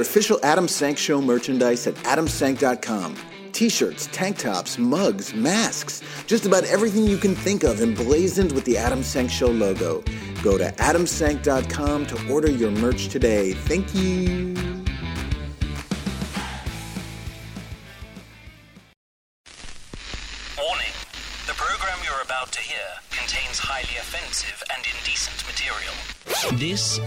your official Adam Sank Show merchandise at adamsank.com. T shirts, tank tops, mugs, masks, just about everything you can think of emblazoned with the Adam Sank Show logo. Go to adamsank.com to order your merch today. Thank you.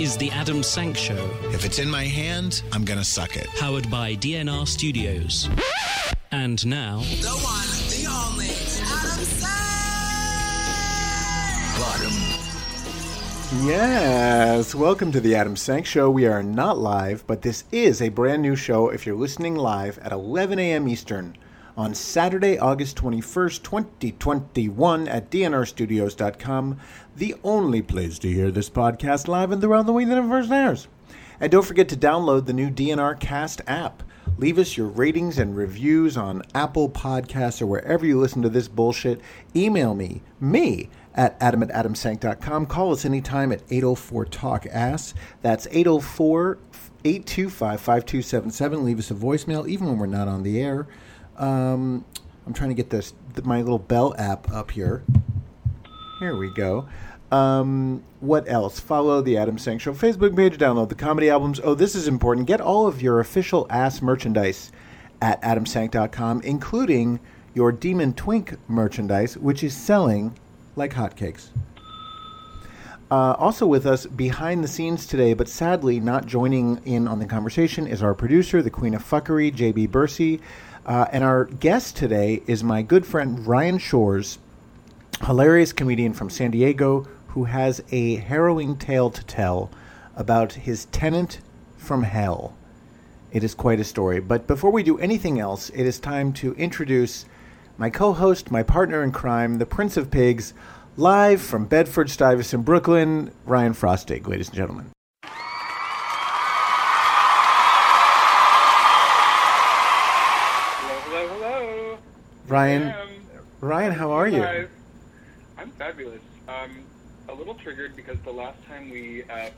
Is the Adam Sank Show, If it's in my hand, I'm gonna suck it. powered by DNR Studios. And now, The one, the only, Adam Sandler. Yes, welcome to the Adam Sank Show. We are not live, but this is a brand new show if you're listening live at 11 a.m. Eastern on Saturday, August 21st, 2021 at dnrstudios.com, the only place to hear this podcast live and throughout the week that it first airs. And don't forget to download the new DNR Cast app. Leave us your ratings and reviews on Apple Podcasts or wherever you listen to this bullshit. Email me, me, at adam at adamsank.com. Call us anytime at 804 Talk Ass. That's 804 825 5277. Leave us a voicemail, even when we're not on the air. Um, I'm trying to get this my little bell app up here. Here we go. Um, what else? Follow the Adam Sank Show Facebook page. Download the comedy albums. Oh, this is important. Get all of your official ass merchandise at adamsank.com, including your Demon Twink merchandise, which is selling like hotcakes. Uh, also with us behind the scenes today, but sadly not joining in on the conversation, is our producer, the Queen of Fuckery, JB Bursey. Uh, and our guest today is my good friend Ryan Shores, hilarious comedian from San Diego who has a harrowing tale to tell about his tenant from hell. It is quite a story. But before we do anything else, it is time to introduce my co host, my partner in crime, the Prince of Pigs, live from Bedford Stuyvesant, Brooklyn, Ryan Frostig, ladies and gentlemen. Hello, hello, hello. Ryan, Here I am. Ryan, how are you? I'm fabulous. Um, a little triggered because the last time we uh,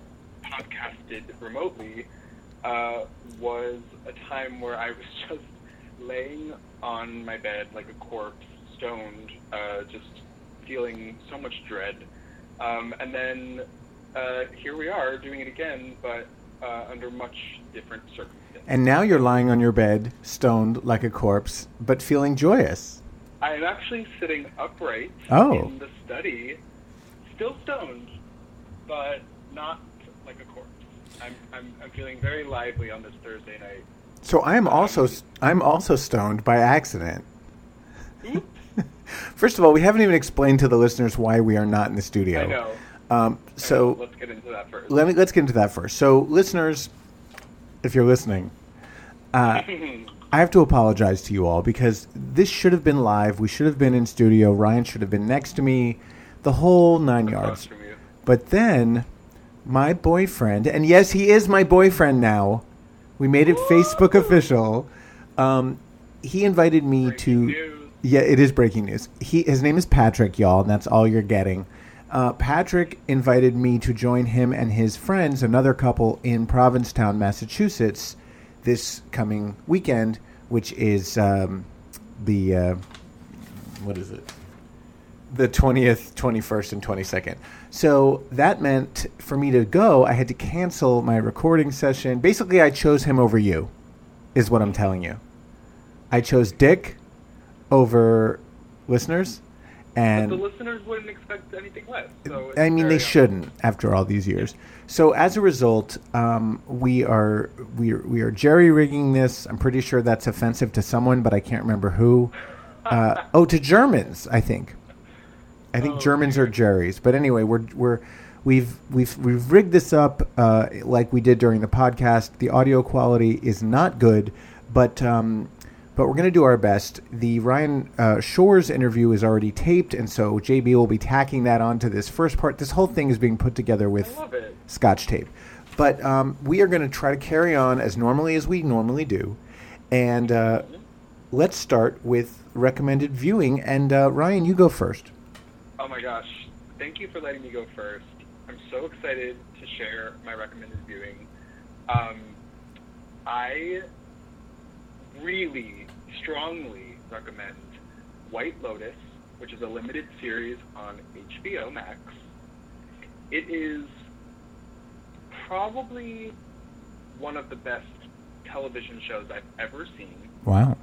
podcasted remotely uh, was a time where I was just laying on my bed like a corpse, stoned, uh, just feeling so much dread. Um, and then uh, here we are doing it again, but uh, under much different circumstances. And now you're lying on your bed, stoned like a corpse, but feeling joyous. I am actually sitting upright Oh. in the study, still stoned, but not like a corpse. I'm, I'm, I'm feeling very lively on this Thursday night. So I am also I'm also stoned by accident. First of all, we haven't even explained to the listeners why we are not in the studio. I know. Um, so let's get into that first. let me let's get into that first. So, listeners, if you're listening, uh, I have to apologize to you all because this should have been live. We should have been in studio. Ryan should have been next to me, the whole nine yards. But then, my boyfriend, and yes, he is my boyfriend now. We made it Facebook official. Um, he invited me to. news. Yeah, it is breaking news. He his name is Patrick, y'all, and that's all you're getting. Uh, Patrick invited me to join him and his friends, another couple in Provincetown, Massachusetts, this coming weekend, which is um, the uh, what is it? The twentieth, twenty first, and twenty second. So that meant for me to go, I had to cancel my recording session. Basically, I chose him over you, is what I'm telling you. I chose Dick over listeners, and the listeners wouldn't expect anything less. So I mean, they very- shouldn't after all these years. So as a result, um, we are we are, we are jerry rigging this. I'm pretty sure that's offensive to someone, but I can't remember who. Uh, oh, to Germans, I think. I think Germans are jerrys. But anyway, we're we're we've we've we've rigged this up uh, like we did during the podcast. The audio quality is not good, but um, but we're going to do our best. The Ryan uh, Shores interview is already taped, and so JB will be tacking that onto this first part. This whole thing is being put together with I love it. Scotch tape. But um, we are going to try to carry on as normally as we normally do. And uh, let's start with recommended viewing. And uh, Ryan, you go first. Oh my gosh. Thank you for letting me go first. I'm so excited to share my recommended viewing. Um, I really strongly recommend White Lotus, which is a limited series on HBO Max. It is probably one of the best television shows I've ever seen. Wow.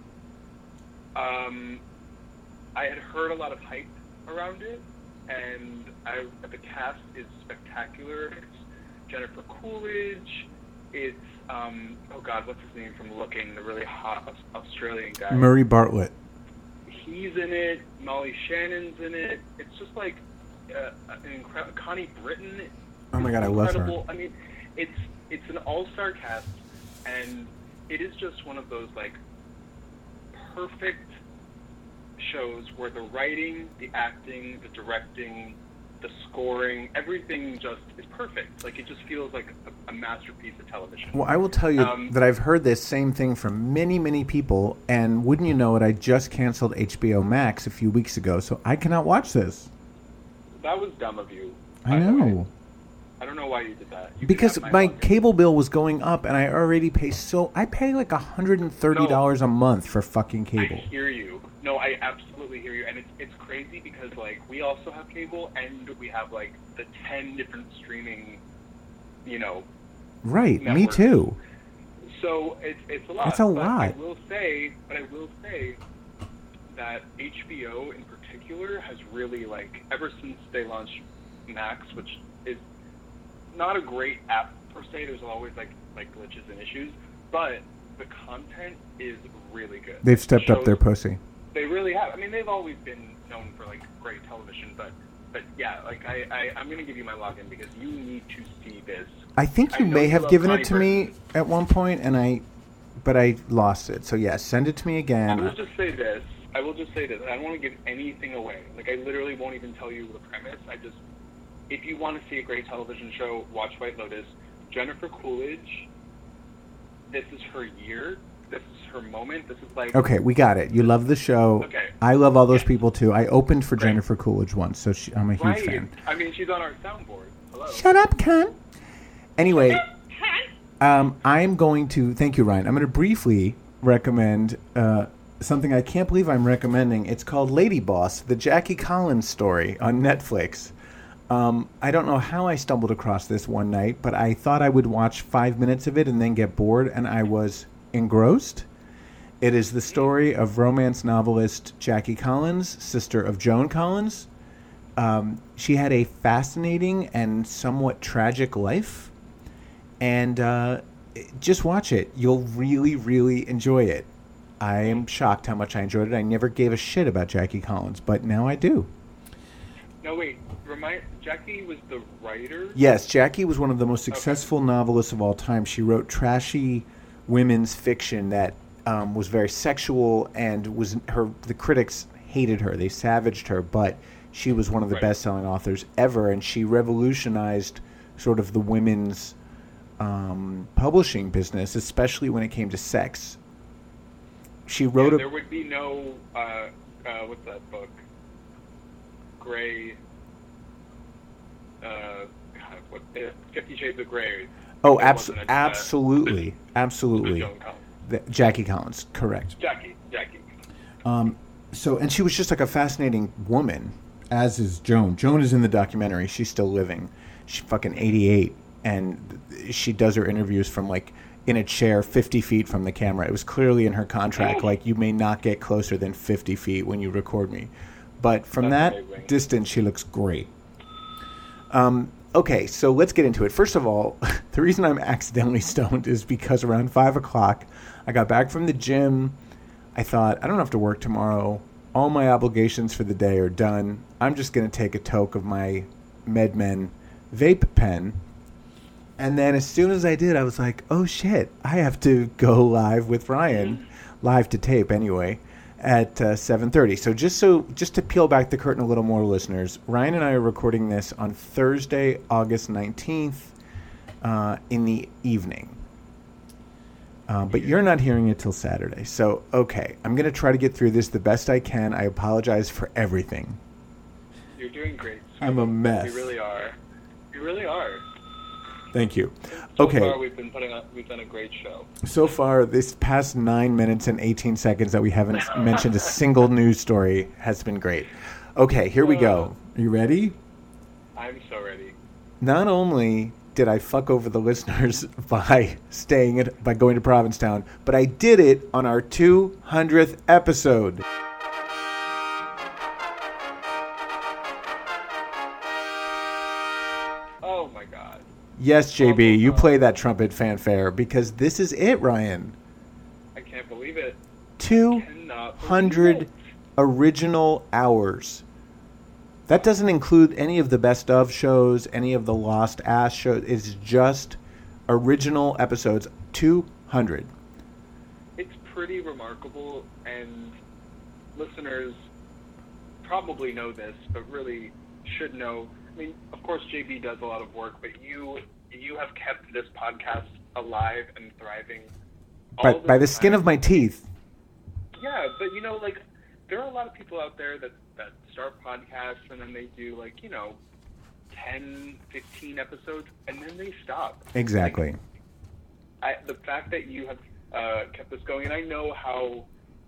Um, I had heard a lot of hype around it, and I, the cast is spectacular. It's Jennifer Coolidge. It's um, oh god, what's his name from Looking? The really hot Australian guy. Murray Bartlett. He's in it. Molly Shannon's in it. It's just like uh, an incredible. Connie Britton. Oh my God, I love her. I mean, it's it's an all-star cast, and it is just one of those like perfect shows where the writing, the acting, the directing, the scoring, everything just is perfect. Like it just feels like a, a masterpiece of television. Well, I will tell you Um, that I've heard this same thing from many, many people, and wouldn't you know it, I just canceled HBO Max a few weeks ago, so I cannot watch this. That was dumb of you. I know. I don't know why you did that. You Because have my cable bill was going up, and I already pay so I pay like hundred and thirty dollars a month for fucking cable. I hear you. No, I absolutely hear you, and it's it's crazy because like we also have cable, and we have like the ten different streaming, you know. Right, me too. So it's it's a lot. That's a but lot. I will say, but I will say that HBO in particular has really like ever since they launched Max, which is not a great app per se. There's always like like glitches and issues, but the content is really good. They've stepped up their pussy. They really have. I mean, they've always been known for like great television, but but yeah, like I, I I'm gonna give you my login because you need to see this. I think you know may have love given Connie it to me at one point, and I, but I lost it. So yeah, send it to me again. I will just say this. I will just say this. I don't want to give anything away. Like I literally won't even tell you the premise. I just, if you want to see a great television show, watch White Lotus. Jennifer Coolidge. This is her year. This is her moment. This is like Okay, we got it. You love the show. Okay. I love all those people too. I opened for Right. Jennifer Coolidge once, so she, I'm a huge right. fan. I mean, she's on our soundboard. Hello. Shut up, cunt. Anyway, um, I'm going to thank you, Ryan. I'm going to briefly recommend uh, something I can't believe I'm recommending. It's called Lady Boss: The Jackie Collins Story on Netflix. Um, I don't know how I stumbled across this one night, but I thought I would watch five minutes of it and then get bored, and I was engrossed. It is the story of romance novelist Jackie Collins, sister of Joan Collins. Um, she had a fascinating and somewhat tragic life, and uh, just watch it. You'll really, really enjoy it. I am shocked how much I enjoyed it. I never gave a shit about Jackie Collins, but now I do. No, wait. Remind Jackie was the writer. Yes, Jackie was one of the most successful novelists of all time. She wrote trashy women's fiction that um, was very sexual and was her. The critics hated her; they savaged her, but she was one of the Right. best-selling authors ever, and she revolutionized sort of the women's um, publishing business, especially when it came to sex. She wrote Yeah, a there would be no uh, uh, what's that book? Gray. Uh, God, what? uh, Fifty Shades of Grey. Oh, It abso- wasn't uh, absolutely, absolutely, Collins. The- Jackie Collins, correct. Jackie. Jackie. Um, so, and she was just like a fascinating woman, as is Joan. Joan is in the documentary. She's still living. She's fucking 88. And she does her interviews from like in a chair 50 feet from the camera. It was clearly in her contract, Oh. like, you may not get closer than 50 feet when you record me. But from That's that amazing. distance, she looks great. Um, okay, so let's get into it. First of all, the reason I'm accidentally stoned is because around five o'clock, I got back from the gym. I thought I don't have to work tomorrow. All my obligations for the day are done. I'm just going to take a toke of my MedMen vape pen. And then as soon as I did, I was like, "Oh shit! I have to go live with Ryan, mm-hmm. live to tape anyway." At uh, 7:30. So just so just to peel back the curtain a little more, listeners, Ryan and I are recording this on Thursday, August 19th, uh, in the evening. Uh, but you're not hearing it till Saturday. So okay, I'm gonna try to get through this the best I can. I apologize for everything. You're doing great. I'm a mess. You really are. You really are. Thank you. Okay. So Okay. far, we've been putting on, we've done a great show. So far, this past nine minutes and 18 seconds that we haven't mentioned a single news story has been great. Okay, here we go. Are you ready? I'm so ready. Not only did I fuck over the listeners by staying at, by going to Provincetown, but I did it on our 200th episode. Yes, JB, you play that trumpet fanfare because this is it, Ryan. I can't believe it. 200 it. original hours. That doesn't include any of the best of shows, any of the lost ass shows. It's just original episodes. 200. It's pretty remarkable, and listeners probably know this, but really should know. I mean, of course, JB does a lot of work, but you you have kept this podcast alive and thriving. By, by the this skin of my teeth. Yeah, but you know, like there are a lot of people out there that that start podcasts and then they do like you know, 10, 15 episodes, and then they stop. Exactly. I, the fact that you have uh, kept this going, and I know how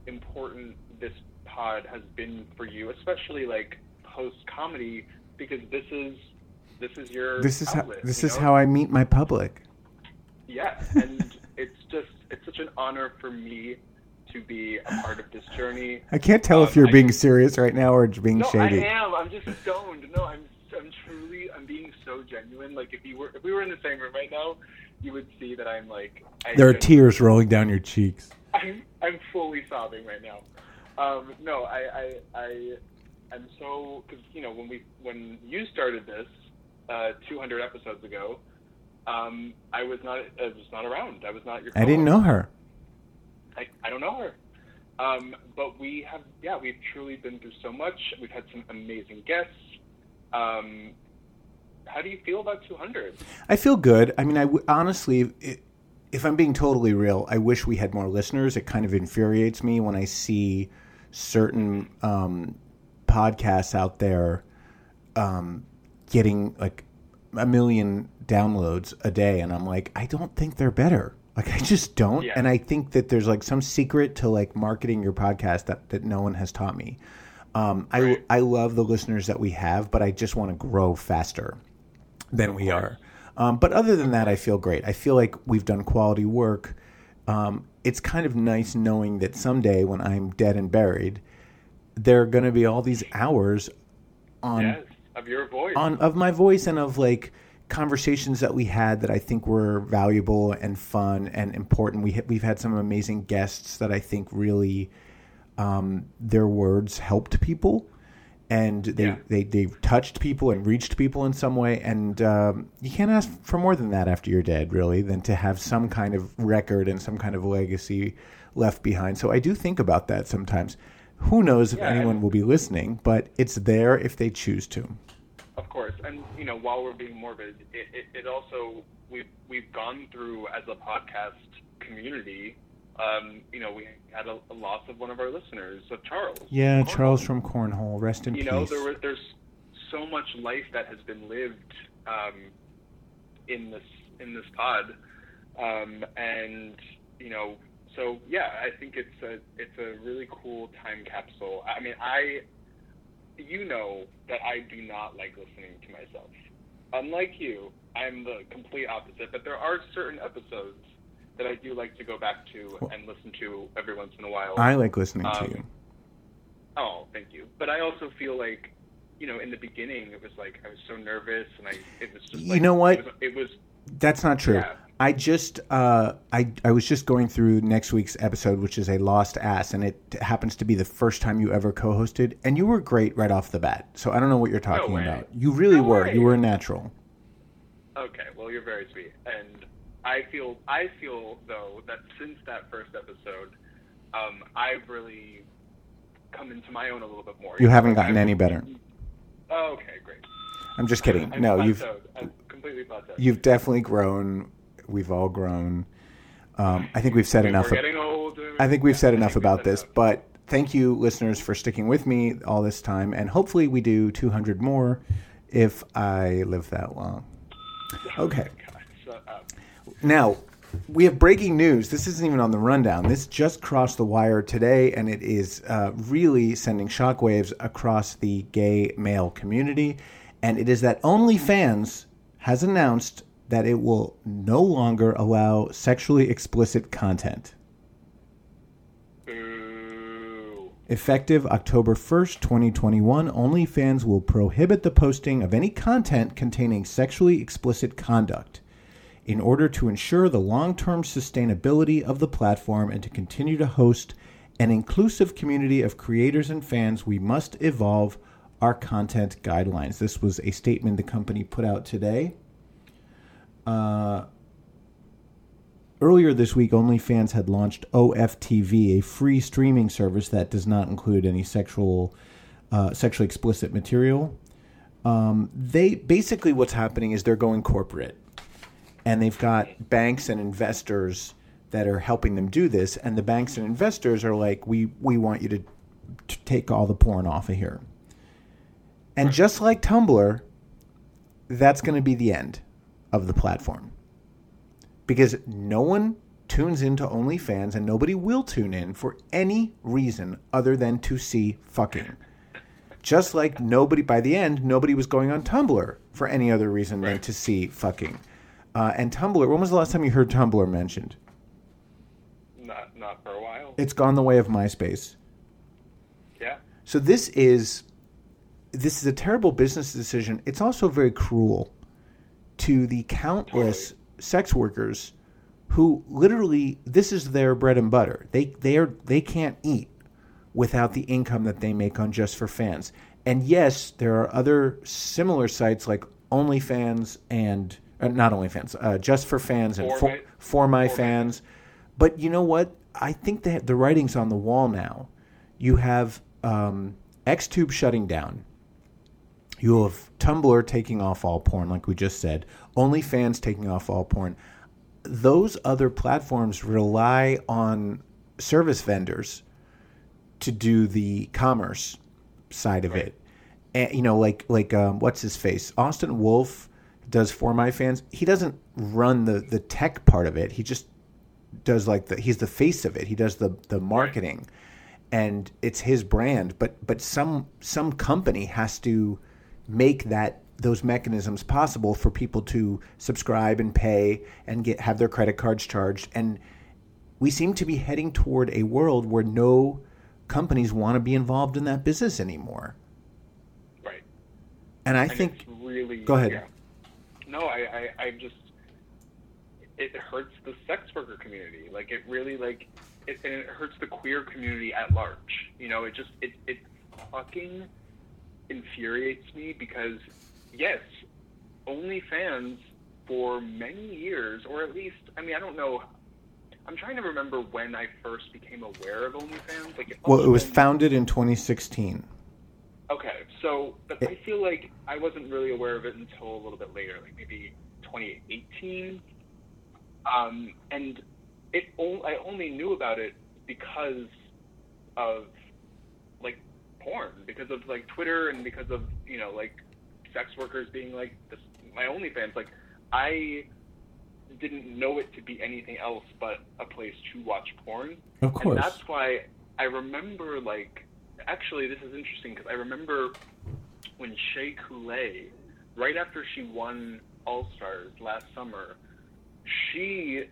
important this pod has been for you, especially like post comedy, because this is this is your This is how, this is know? how I meet my public. yeah, and it's just it's such an honor for me to be a part of this journey. I can't tell if Um, you're I- being serious right now or being No, shady. I am. I'm just stoned. No, I'm I'm truly I'm being so genuine. Like if you were if we were in the same room right now, you would see that I'm like I There are tears rolling down your cheeks. I'm I'm fully sobbing right now. Um, no, I I I I'm so because you know when we when you started this uh, 200 episodes ago, um, I was not I was not around. I was not your. I didn't know her. I, I don't know her. Um, but we have, yeah, we've truly been through so much. We've had some amazing guests. Um, how do you feel about 200? I feel good. I mean, I w- honestly, i if I'm being totally real, I wish we had more listeners. It kind of infuriates me when I see certain um, podcasts out there um, getting like a million downloads a day, and I'm like, I don't think they're better. Like, I just don't. Yeah. And I think that there's like some secret to like marketing your podcast that, that no one has taught me. Um, I I love the listeners that we have, but I just want to grow faster than we are. Um, but other than that, I feel great. I feel like we've done quality work. Um, it's kind of nice knowing that someday when I'm dead and buried, there are going to be all these hours on yes, of your voice. on of my voice and of like conversations that we had that I think were valuable and fun and important. We we've had some amazing guests that I think really um, their words helped people and they, Yeah. they they've touched people and reached people in some way and um, you can't ask for more than that after you're dead really than to have some kind of record and some kind of legacy left behind so i do think about that sometimes who knows if Yeah, anyone will be listening but it's there if they choose to Of course, and you know, while we're being morbid, it, it, it also we've we've gone through as a podcast community. Um, you know, we had a, a loss of one of our listeners, of Charles. yeah Cornwall. charles from cornhole rest in You peace You know, there were, there's so much life that has been lived um, in this in this pod, um, and you know, so yeah, I think it's a it's a really cool time capsule. I mean, I you know that I do not like listening to myself. Unlike you, I'm the complete opposite. But there are certain episodes that I do like to go back to and listen to every once in a while. i like listening Um, to you Oh, thank you. But I also feel like, you know, in the beginning, it was like I was so nervous, and I it was just. You like, know what? It was. It was That's not true. Yeah. I just uh, I I was just going through next week's episode, which is a lost ass, and it happens to be the first time you ever co-hosted, and you were great right off the bat. So I don't know what you're talking way. about. You really No were. way. You were a natural. okay. Well, you're very sweet, and I feel I feel though that since that first episode, um, I've really come into my own a little bit more. You haven't know, gotten I've- any better. Oh, okay, great. I'm just kidding. I've No, you've. I've completely plateaued. you've definitely grown. We've all grown. Um, I think we've said enough. I think we've said enough about this, but thank you, listeners, for sticking with me all this time, and hopefully we do 200 more if I live that long. Okay. Now, we have breaking news. This isn't even on the rundown. This just crossed the wire today, and it is uh, really sending shockwaves across the gay male community. And it is that OnlyFans has announced that it will no longer allow sexually explicit content. Effective October 1st, 2021, OnlyFans will prohibit the posting of any content containing sexually explicit conduct. In order to ensure the long term sustainability of the platform and to continue to host an inclusive community of creators and fans, we must evolve our content guidelines. This was a statement the company put out today. Uh, Earlier this week, OnlyFans had launched OFTV, a free streaming service that does not include any sexual, uh, sexually explicit material. Um, they basically what's happening is they're going corporate, and they've got banks and investors that are helping them do this. And the banks and investors are like, "We we want you to, to take all the porn off of here." And just like Tumblr, that's going to be the end of the platform because no one tunes into OnlyFans and nobody will tune in for any reason other than to see fucking. Just like nobody, by the end, nobody was going on Tumblr for any other reason than to see fucking. Uh, and Tumblr, when was the last time you heard Tumblr mentioned? Not not for a while. It's gone the way of MySpace. Yeah. So this is this is a terrible business decision. It's also very cruel to the countless sex workers who literally this is their bread and butter. They they are they can't eat without the income that they make on Just for Fans. And yes, there are other similar sites like OnlyFans and uh, not OnlyFans, uh, Just for Fans and For For, My- for My For My Fans. But you know what? I think that the writing's on the wall now. You have um, XTube shutting down. You have Tumblr taking off all porn, like we just said. OnlyFans taking off all porn. Those other platforms rely on service vendors to do the commerce side of it. And, you know, like like um, what's his face? Austin Wolf does for my fans. He doesn't run the the tech part of it. He just does like the he's the face of it. He does the the marketing, and it's his brand. But but some some company has to make that those mechanisms possible for people to subscribe and pay and get have their credit cards charged. And we seem to be heading toward a world where no companies want to be involved in that business anymore. Right. And I think really Go ahead. yeah. No, I, I, I just it hurts the sex worker community. Like it really like it, and it hurts the queer community at large. You know, it just it it fucking infuriates me because yes, OnlyFans for many years, or at least I mean I don't know. I'm trying to remember when I first became aware of OnlyFans. Like, well, it was must have been- founded in 2016. Okay, so but I feel like I wasn't really aware of it until a little bit later, like maybe 2018. Um, and it o- I only knew about it because of porn, because of like Twitter, and because of you know like sex workers being like this, my OnlyFans. Like I didn't know it to be anything else but a place to watch porn. Of course. And that's why I remember, like, actually, this is interesting because I remember when Shea Coulee, right after she won All Stars last summer, she,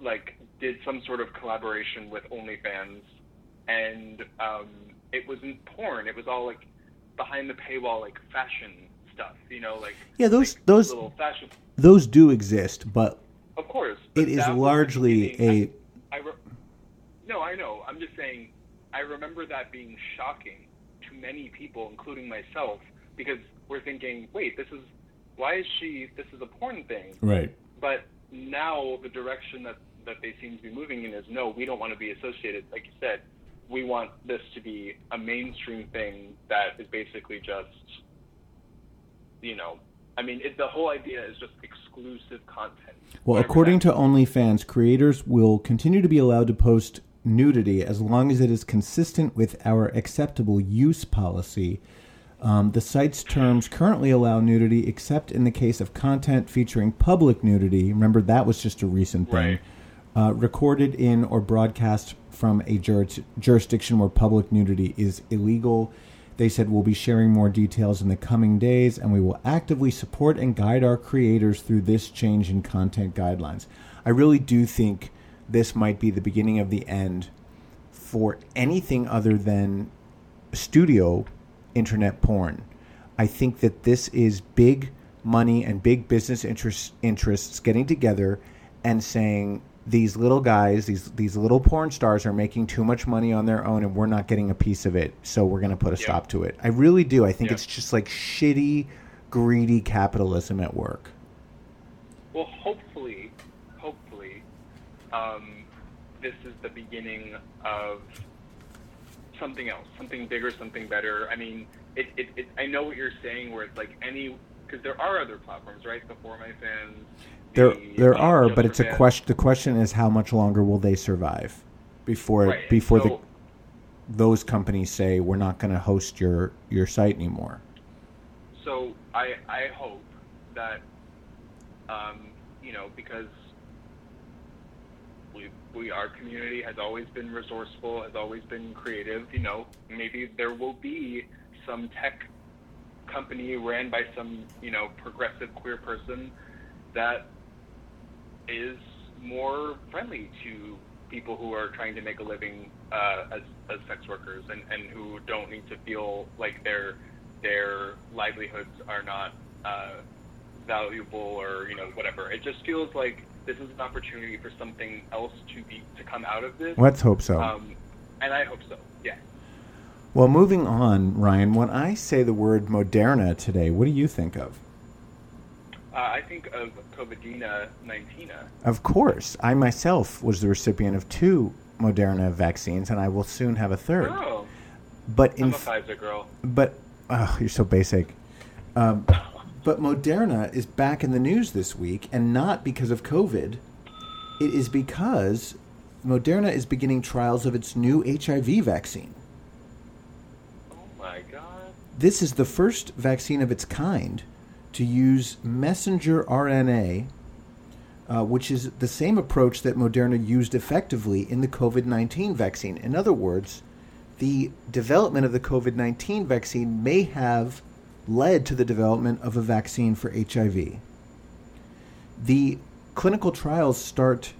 like, did some sort of collaboration with OnlyFans, and um, it wasn't porn. It was all, like, behind the paywall, like, fashion stuff, you know, like, Yeah, those- like, those- little fashion. Those do exist, but Of course. it but is was the largely a I re- no, I know. I'm just saying. I remember that being shocking to many people, including myself, because we're thinking, wait, this is why is she? This is a porn thing. right. But now the direction that that they seem to be moving in is no, we don't want to be associated. Like you said, we want this to be a mainstream thing that is basically just, you know, I mean, it, the whole idea is just exclusive content. Well, according to OnlyFans, creators will continue to be allowed to post nudity as long as it is consistent with our acceptable use policy. Um, the site's terms currently allow nudity except in the case of content featuring public nudity. Remember, that was just a recent thing. Right. Uh, recorded in or broadcast from a juris- jurisdiction where public nudity is illegal. They said we'll be sharing more details in the coming days and we will actively support and guide our creators through this change in content guidelines. I really do think this might be the beginning of the end for anything other than studio internet porn. I think that this is big money and big business interests getting together and saying these little guys, these these little porn stars are making too much money on their own and we're not getting a piece of it, so we're going to put a Yeah. stop to it. I really do. I think Yeah. it's just like shitty greedy capitalism at work. Well, hopefully, hopefully, um, this is the beginning of something else, something bigger, something better. I mean, it, it, it I know what you're saying, where it's like any because there are other platforms, right? The For My Fans. There, the, there are, but it's a question. The question is, how much longer will they survive before Right, before the those companies say we're not going to host your your site anymore? so I I hope that um, you know because we we our community has always been resourceful, has always been creative. You know, maybe there will be some tech company ran by some you know progressive queer person that is more friendly to people who are trying to make a living uh, as, as sex workers and, and who don't need to feel like their their livelihoods are not uh, valuable or you know whatever. It just feels like this is an opportunity for something else to be to come out of this. Let's hope so. Um, and I hope so. Yeah. well, moving on, Ryan. When I say the word Moderna today, what do you think of? Uh, I think of Covidina 19. Of course, I myself was the recipient of two Moderna vaccines, and I will soon have a third. Oh, But in I'm a Pfizer girl. but oh, you're so basic. Um, but Moderna is back in the news this week, and not because of COVID. It is because Moderna is beginning trials of its new HIV vaccine. Oh my god. This is the first vaccine of its kind to use messenger RNA, uh, which is the same approach that Moderna used effectively in the COVID 19 vaccine. In other words, the development of the COVID 19 vaccine may have led to the development of a vaccine for HIV. The clinical trials start,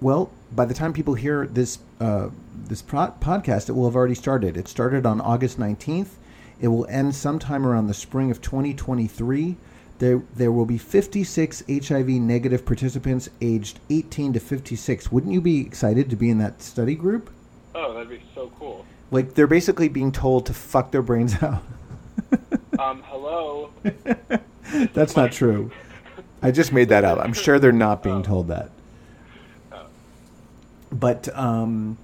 well, by the time people hear this, uh, this pro- podcast, it will have already started. It started on August 19th. It will end sometime around the spring of 2023. There, there will be 56 HIV negative participants aged 18 to 56. Wouldn't you be excited to be in that study group? Oh, that'd be so cool. Like, they're basically being told to fuck their brains out. Um, hello. That's not true. I just made that up. I'm sure they're not being told that. But um,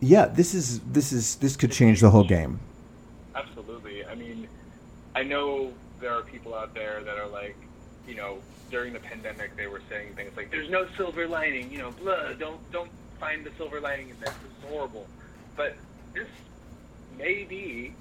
yeah, this is this is this could change the whole game. Absolutely. I mean, I know there are people out there that are like, you know, during the pandemic they were saying things like, "There's no silver lining," you know, blah. Don't don't find the silver lining in this. It's horrible. But this may be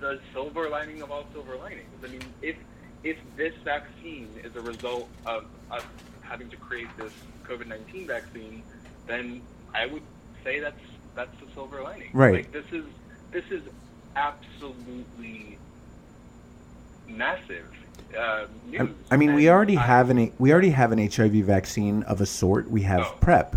the silver lining of all silver linings. I mean, if if this vaccine is a result of us having to create this COVID nineteen vaccine, then I would say that's that's the silver lining. Right. Like this is this is absolutely massive uh, news. I, I mean, we already I- have an we already have an HIV vaccine of a sort. We have Oh. PrEP.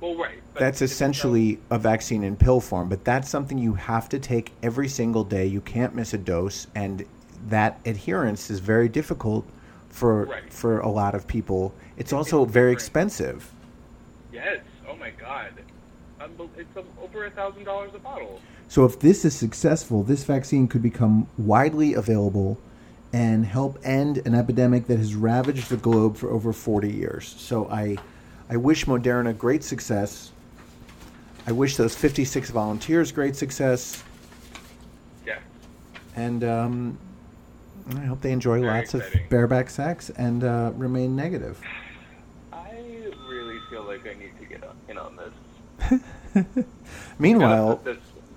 Well, right. That's essentially a vaccine in pill form, but that's something you have to take every single day. You can't miss a dose, and that adherence is very difficult for Right. for a lot of people. It's It- also it's very different. expensive. Yes. Oh my God. Unbel- It's um, over a thousand dollars a bottle. So if this is successful, this vaccine could become widely available and help end an epidemic that has ravaged the globe for over 40 years. So I I wish Moderna great success. I wish those 56 volunteers great success Yeah. and um, I hope they enjoy Very lots exciting. of bareback sex and uh, remain negative. I really feel like I need to get on, in on this. Meanwhile,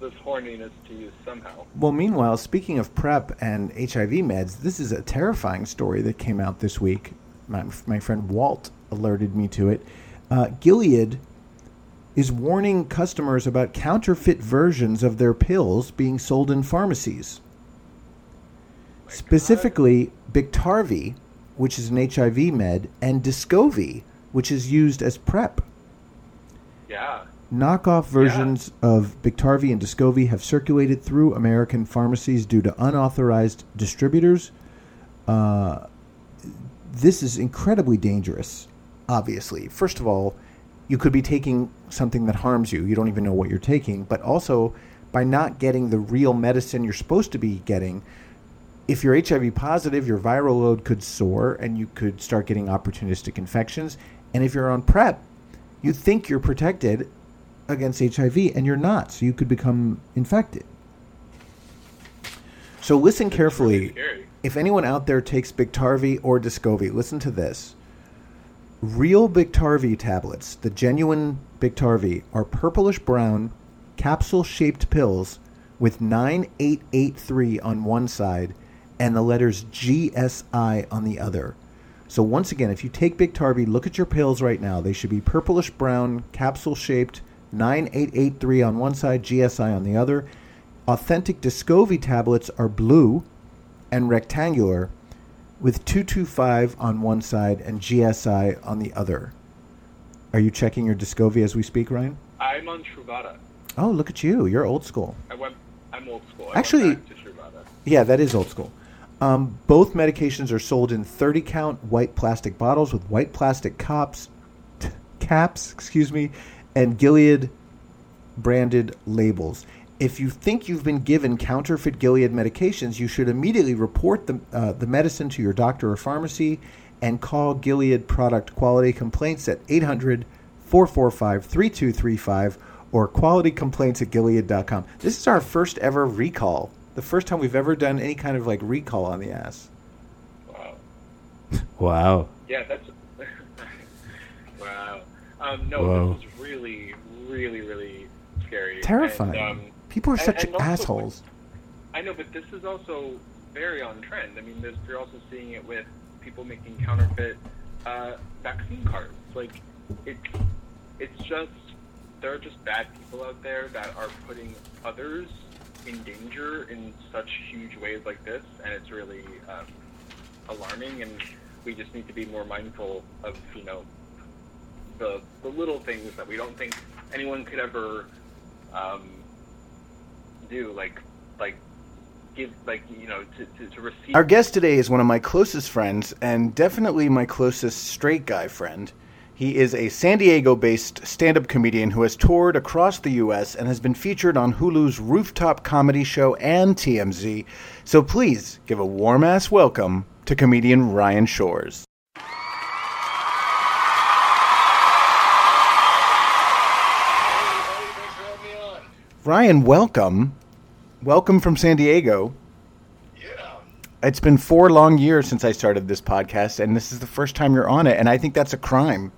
this horniness to use somehow. Well, meanwhile, speaking of PrEP and HIV meds, this is a terrifying story that came out this week. My, my friend Walt alerted me to it. Uh, Gilead is warning customers about counterfeit versions of their pills being sold in pharmacies. Specifically, Biktarvy, which is an HIV med, and Descovy, which is used as PrEP. Yeah. Knockoff versions of Biktarvy and Descovy have circulated through American pharmacies due to unauthorized distributors. Uh, this is incredibly dangerous, obviously. First of all, you could be taking something that harms you. You don't even know what you're taking. But also, by not getting the real medicine you're supposed to be getting, if you're HIV positive, your viral load could soar and you could start getting opportunistic infections. And if you're on PrEP, you think you're protected against HIV and you're not. So you could become infected. So listen carefully. If anyone out there takes Biktarvy or Descovy, listen to this. Real Biktarvy tablets, the genuine Biktarvy, are purplish brown, capsule shaped pills with 9883 on one side and the letters GSI on the other. So, once again, if you take Biktarvy, look at your pills right now. They should be purplish brown, capsule shaped, 9883 on one side, GSI on the other. Authentic Descovy tablets are blue and rectangular with 225 on one side and GSI on the other. Are you checking your Descovy as we speak, Ryan? I'm on Truvada. Oh, look at you. You're old school. I went. I'm old school. I Actually- went back to Truvada. Yeah, that is old school. Um, both medications are sold in 30 count white plastic bottles with white plastic caps, caps, excuse me, and Gilead branded labels. If you think you've been given counterfeit Gilead medications, you should immediately report the, uh, the medicine to your doctor or pharmacy and call Gilead Product Quality Complaints at 800 445 3235 or qualitycomplaints at gilead.com. This is our first ever recall. The first time we've ever done any kind of like recall on the ass. Wow. Wow. Yeah, that's. wow. Um, no, Whoa. this is really, really, really scary. Terrifying. And, um, People are and- such and also- assholes. I know, but this is also very on trend. I mean, there's, you're also seeing it with people making counterfeit uh, vaccine cards. Like, it's it's just there are just bad people out there that are putting others in danger in such huge ways like this, and it's really um, alarming. And we just need to be more mindful of you know the the little things that we don't think anyone could ever um, do, like like give like you know to, to, to receive. Our guest today is one of my closest friends and definitely my closest straight guy friend. He is a San Diego based stand up comedian who has toured across the U.S. and has been featured on Hulu's rooftop comedy show and TMZ. So please give a warm ass welcome to comedian Ryan Shores. Ryan, welcome. Welcome from San Diego. Yeah. It's been four long years since I started this podcast, and this is the first time you're on it, and I think that's a crime.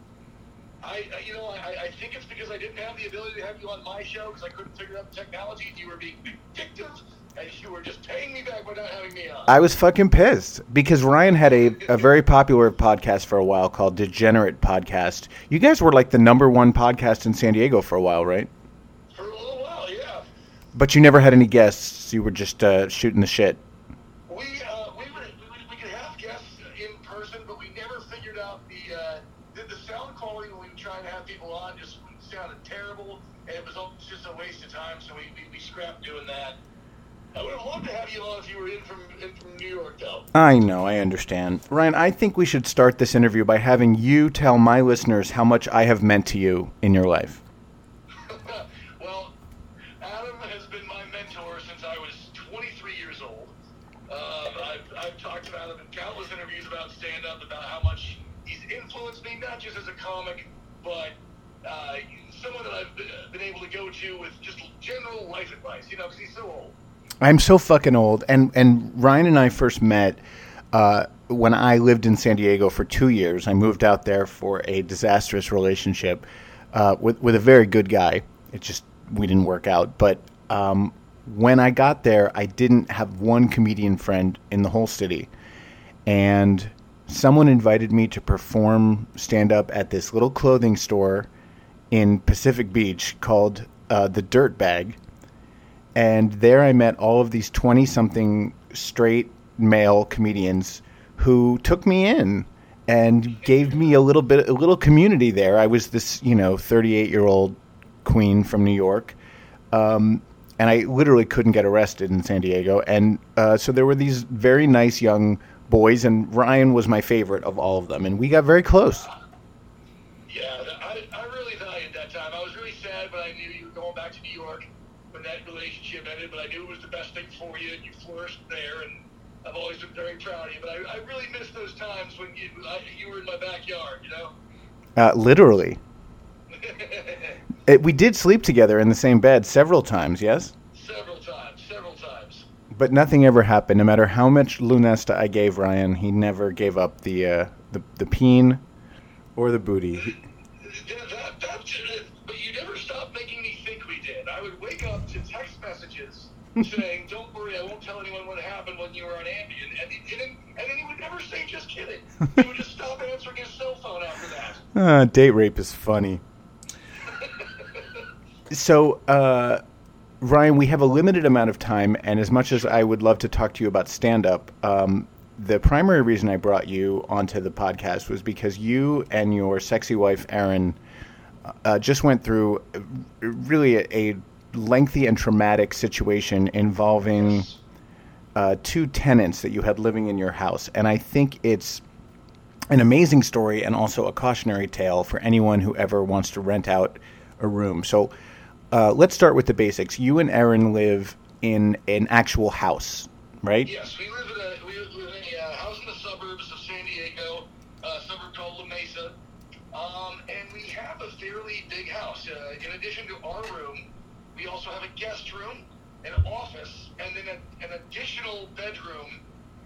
I, I you know, I, I think it's because I didn't have the ability to have you on my show because I couldn't figure out the technology. and You were being vindictive, and you were just paying me back not having me on. I was fucking pissed because Ryan had a, a very popular podcast for a while called Degenerate Podcast. You guys were like the number one podcast in San Diego for a while, right? For a little while, yeah. But you never had any guests. You were just uh, shooting the shit. We uh, we, would, we would we could have guests in person, but we never figured out the uh, the, the sound quality when we were trying to have people on just sounded terrible, and it was just a waste of time. So we, we, we scrapped doing that. I would have loved to have you on if you were in from in from New York, though. I know, I understand. Ryan, I think we should start this interview by having you tell my listeners how much I have meant to you in your life. Life advice, you know, because he's so old. I'm so fucking old. And and Ryan and I first met uh, when I lived in San Diego for two years. I moved out there for a disastrous relationship uh, with with a very good guy. It just we didn't work out. But um, when I got there, I didn't have one comedian friend in the whole city, and someone invited me to perform stand up at this little clothing store in Pacific Beach called uh, the Dirt Bag, and there I met all of these twenty something straight male comedians who took me in and gave me a little bit a little community there. I was this you know thirty eight year old queen from New York. Um, and I literally couldn't get arrested in San Diego. And uh, so there were these very nice young boys, and Ryan was my favorite of all of them, and we got very close. Yeah, I, I really valued that time. I was really sad, but I knew you were going back to New York when that relationship ended. But I knew it was the best thing for you, and you flourished there. And I've always been very proud of you. But I, I really miss those times when you I, you were in my backyard. You know. Uh, literally. It, we did sleep together in the same bed several times, yes? several times, several times. But nothing ever happened. No matter how much Lunesta I gave Ryan, he never gave up the uh, the, the peen or the booty. Saying, "Don't worry, I won't tell anyone what happened when you were on Ambien," and, he didn't, and then he would never say, "Just kidding." He would just stop answering his cell phone after that. Uh, date rape is funny. So, uh, Ryan, we have a limited amount of time, and as much as I would love to talk to you about stand up, um, the primary reason I brought you onto the podcast was because you and your sexy wife, Erin, uh, just went through really a, a lengthy and traumatic situation involving uh, two tenants that you had living in your house. And I think it's an amazing story and also a cautionary tale for anyone who ever wants to rent out a room. So uh, let's start with the basics. You and Erin live in an actual house, right? Yes, we live in a we live in a uh, house in the suburbs of San Diego, a suburb called La Mesa, um, and we have a fairly big house. Uh, in addition to our room, we also have a guest room, an office, and then a, an additional bedroom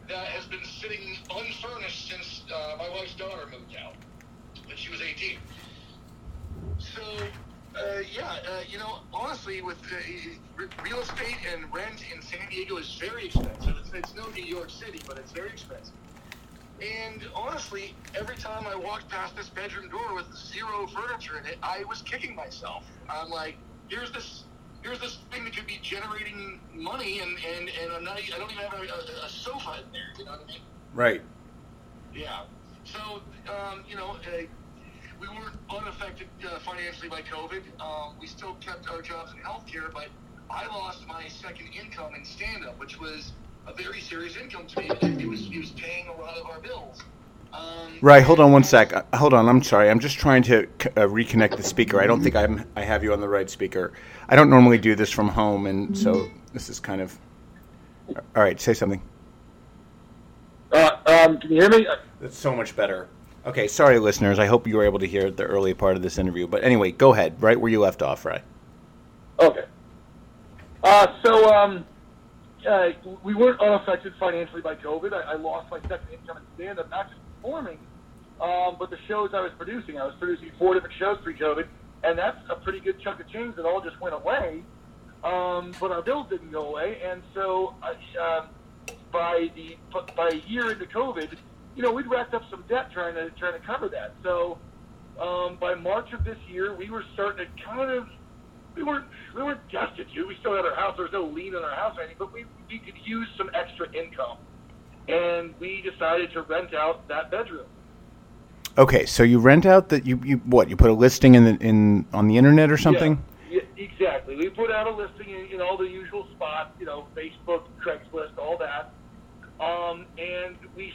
that has been sitting unfurnished since uh, my wife's daughter moved out when she was 18. So, uh, yeah, uh, you know, honestly, with uh, real estate and rent in San Diego is very expensive. It's, it's no New York City, but it's very expensive. And honestly, every time I walked past this bedroom door with zero furniture in it, I was kicking myself. I'm like, here's this. Here's this thing that could be generating money, and, and, and I'm not, I don't even have a, a, sofa in there. You know what I mean? Right. Yeah. So, um, you know, uh, we weren't unaffected uh, financially by COVID. Um, we still kept our jobs in healthcare, but I lost my second income in stand-up, which was a very serious income to me. It was, it was paying a lot of our bills. Um, Right. Hold on one sec. Uh, hold on. I'm sorry. I'm just trying to uh, reconnect the speaker. I don't think I'm. I have you on the right speaker. I don't normally do this from home, and so this is kind of. All right. Say something. Uh, um, can you hear me? That's so much better. Okay. Sorry, listeners. I hope you were able to hear the early part of this interview. But anyway, go ahead. Right where you left off, right? Okay. Uh, so um, uh, we weren't unaffected financially by COVID. I, I lost my second income in stand-up, not just performing, um, but the shows I was producing. I was producing four different shows pre-COVID, and that's a pretty good chunk of change that all just went away. Um, but our bills didn't go away, and so uh, um, by the by a year into COVID, you know, we'd racked up some debt trying to trying to cover that. So um, by March of this year, we were starting to kind of we weren't we weren't destitute. We still had our house. There was no lien on our house or anything, but we we could use some extra income, and we decided to rent out that bedroom. Okay. So you rent out that you you what you put a listing in the in on the internet or something. Yeah, yeah, exactly. We put out a listing in, in all the usual spots, you know, Facebook, Craigslist, all that. Um, and we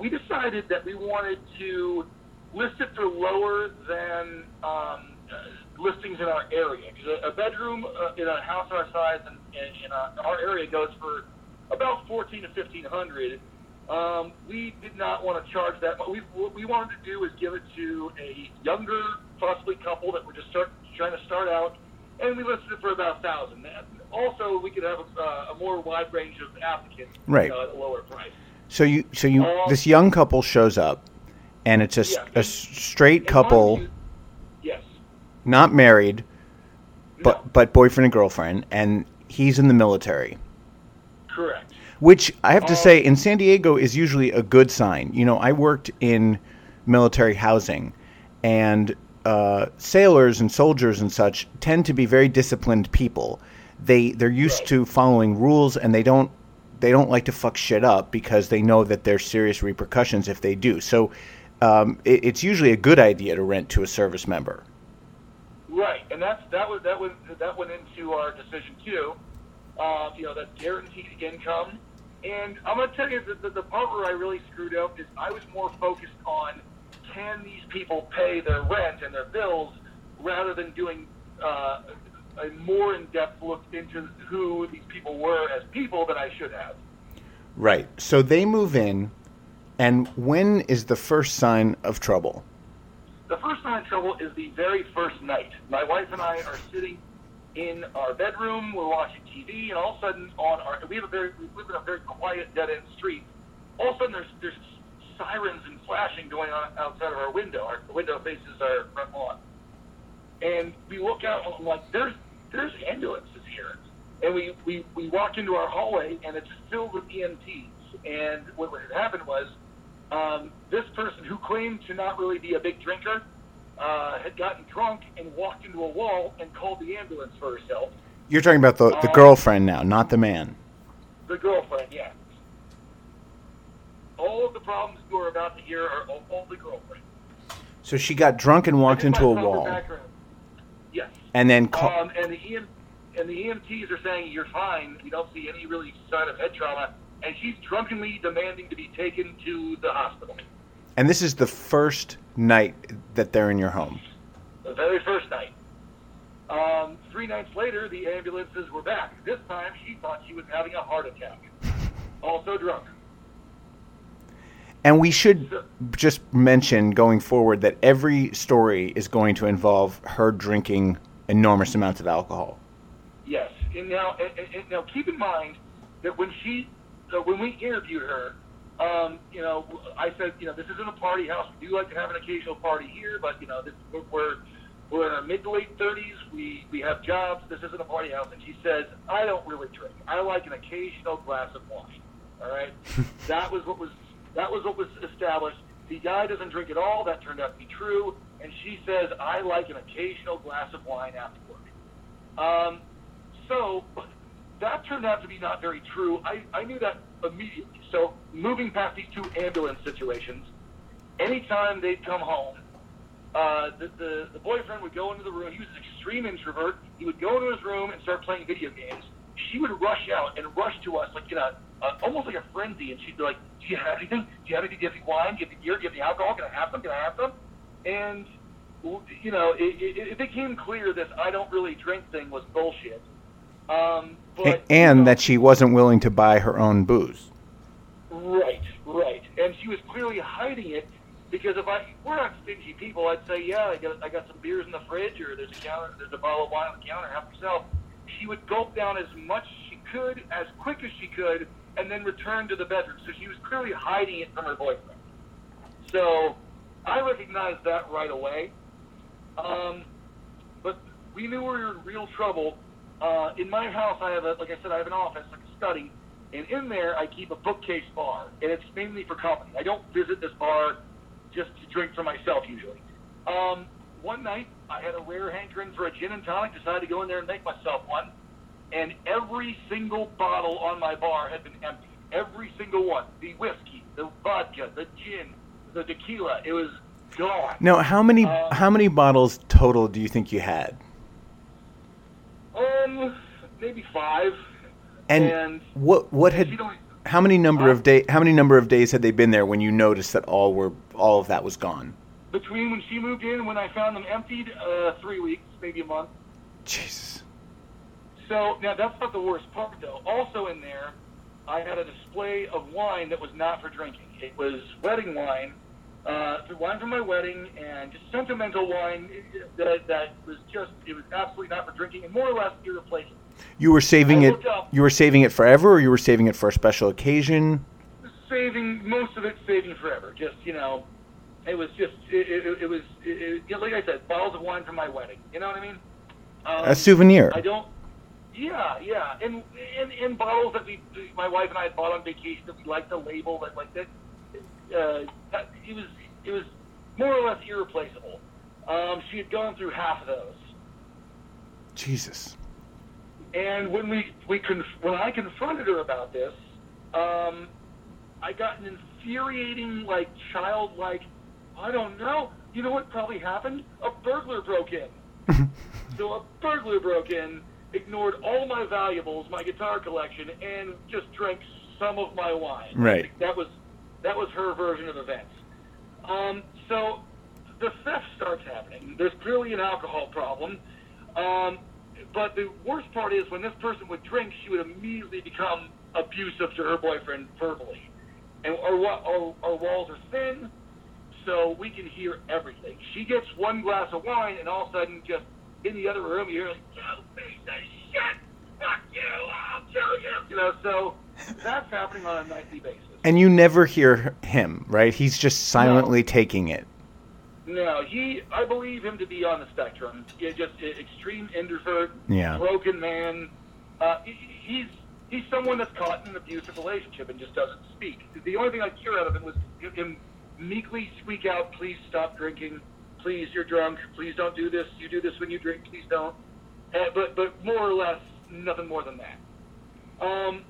we decided that we wanted to list it for lower than um, uh, listings in our area because a, a bedroom uh, in a house our size and in, in a, our area goes for about fourteen to fifteen hundred. Um, we did not want to charge that. But We, what we wanted to do is give it to a younger, possibly couple that were just start, trying to start out, and we listed it for about a thousand. Also, we could have a, uh, a more wide range of applicants, Right. uh, at a lower price. So you so you Um, this young couple shows up, and it's a, Yeah. a straight And couple, you- yes. not married, but No. but boyfriend and girlfriend, and he's in the military. Correct. Which I have to say, in San Diego, is usually a good sign. You know, I worked in military housing, and uh, sailors and soldiers and such tend to be very disciplined people. They they're used to following rules, and they don't they don't like to fuck shit up because they know that there's serious repercussions if they do. So, um, it, it's usually a good idea to rent to a service member. Right, and that's that was that was that went into our decision too. Uh, you know, that's guaranteed income. And I'm going to tell you that the, the part where I really screwed up is I was more focused on can these people pay their rent and their bills rather than doing uh, a more in-depth look into who these people were as people than I should have. Right. So they move in, and when is the first sign of trouble? The first sign of trouble is the very first night. My wife and I are sitting in our bedroom, we're watching TV, and all of a sudden, on our we have a very we live in a very quiet dead end street. All of a sudden, there's there's sirens and flashing going on outside of our window. Our window faces our front lawn, and we look out and I'm like, there's there's ambulances here, and we we we walk into our hallway and it's filled with EMTs. And what had happened was, um, this person who claimed to not really be a big drinker uh, had gotten drunk and walked into a wall and called the ambulance for herself. You're talking about the, the girlfriend now, not the man. The girlfriend, yeah. All of the problems you are about to hear are all, all the girlfriend. So she got drunk and walked into a want to cover wall. Yes. and then ca- Um, and the EM, and the EMTs are saying you're fine. You don't see any really sign of head trauma, and she's drunkenly demanding to be taken to the hospital. And this is the first night that they're in your home. The very first night. Um, three nights later, the ambulances were back. This time, she thought she was having a heart attack. Also drunk. And we should just mention going forward that every story is going to involve her drinking enormous amounts of alcohol. Yes. And now, and, and- now keep in mind that when she, uh, when we interviewed her, um, you know, I said, you know, this isn't a party house. We do like to have an occasional party here, but you know, this, we're- we're we're in our mid to late thirties. We we have jobs. This isn't a party house. And she says, I don't really drink. I like an occasional glass of wine. All right. that was what was that was what was established. The guy doesn't drink at all. That turned out to be true. And she says, I like an occasional glass of wine after work. Um, so that turned out to be not very true. I, I knew that immediately. So moving past these two ambulance situations, anytime they'd come home, uh, the, the, the boyfriend would go into the room. He was an extreme introvert. He would go into his room and start playing video games. She would rush out and rush to us like in a, uh, almost like a frenzy. And she'd be like, "Do you have anything? Do you have anything? Do you have any wine? Do you have any beer? Do you have any alcohol? Can I have some? Can I have some?" And you know, it, it, it became clear this "I don't really drink" thing was bullshit. Um, but and that she wasn't willing to buy her own booze. Right, right. And she was clearly hiding it because if I we're not stingy people, I'd say, yeah, I got I got some beers in the fridge, or there's a counter, there's a bottle of wine on the counter, have yourself. She would gulp down as much as she could, as quick as she could, and then return to the bedroom. So she was clearly hiding it from her boyfriend. So I recognized that right away. Um, but we knew we were in real trouble. Uh, in my house, I have a, like I said, I have an office, like a study, and in there I keep a bookcase bar, and it's mainly for company. I don't visit this bar just to drink for myself usually. Um, one night I had a rare hankering for a gin and tonic, decided to go in there and make myself one, and every single bottle on my bar had been empty. Every single one. The whiskey, the vodka, the gin, the tequila. It was gone. Now, how many Uh, how many bottles total do you think you had? Um, maybe five. And, And what what had how many number of day how many number of days had they been there when you noticed that all were all of that was gone? between when she moved in and when I found them emptied, uh, three weeks, maybe a month. Jesus. So now that's not the worst part though. Also in there, I had a display of wine that was not for drinking. It was wedding wine, uh, the wine from my wedding, and just sentimental wine that that was just it was absolutely not for drinking and more or less irreplaceable. You were saving I it you were saving it forever or you were saving it for a special occasion? saving most of it saving forever. Just you know, it was just it, it, it was it, it, like I said, bottles of wine from my wedding. You know what I mean? Um, A souvenir. I don't. Yeah, yeah, and in in bottles that we, my wife and I had bought on vacation that we liked the label that like that. Uh, it was it was more or less irreplaceable. Um, she had gone through half of those, Jesus. and when we we conf- when I confronted her about this, um, I got an infuriating like childlike. I don't know. You know what probably happened? A burglar broke in. So a burglar broke in, ignored all my valuables, my guitar collection, and just drank some of my wine. Right. That was that was her version of events. Um, so the theft starts happening. There's clearly an alcohol problem. Um, but the worst part is when this person would drink, she would immediately become abusive to her boyfriend verbally. And our, our, our walls are thin, so we can hear everything. She gets one glass of wine, and all of a sudden, just in the other room, you hear like, "You piece of shit! Fuck you! I'll kill you!" You know, so that's happening on a nightly basis. And you never hear him, right? He's just silently taking it. No, he. I believe him to be on the spectrum. Yeah, just extreme introvert, Yeah. broken man. Uh, he, he's he's someone that's caught in an abusive relationship and just doesn't speak. The only thing I hear out of him was him meekly squeak out, "Please stop drinking. Please, you're drunk. Please don't do this. You do this when you drink. Please don't." Uh, but but more or less, nothing more than that. Um,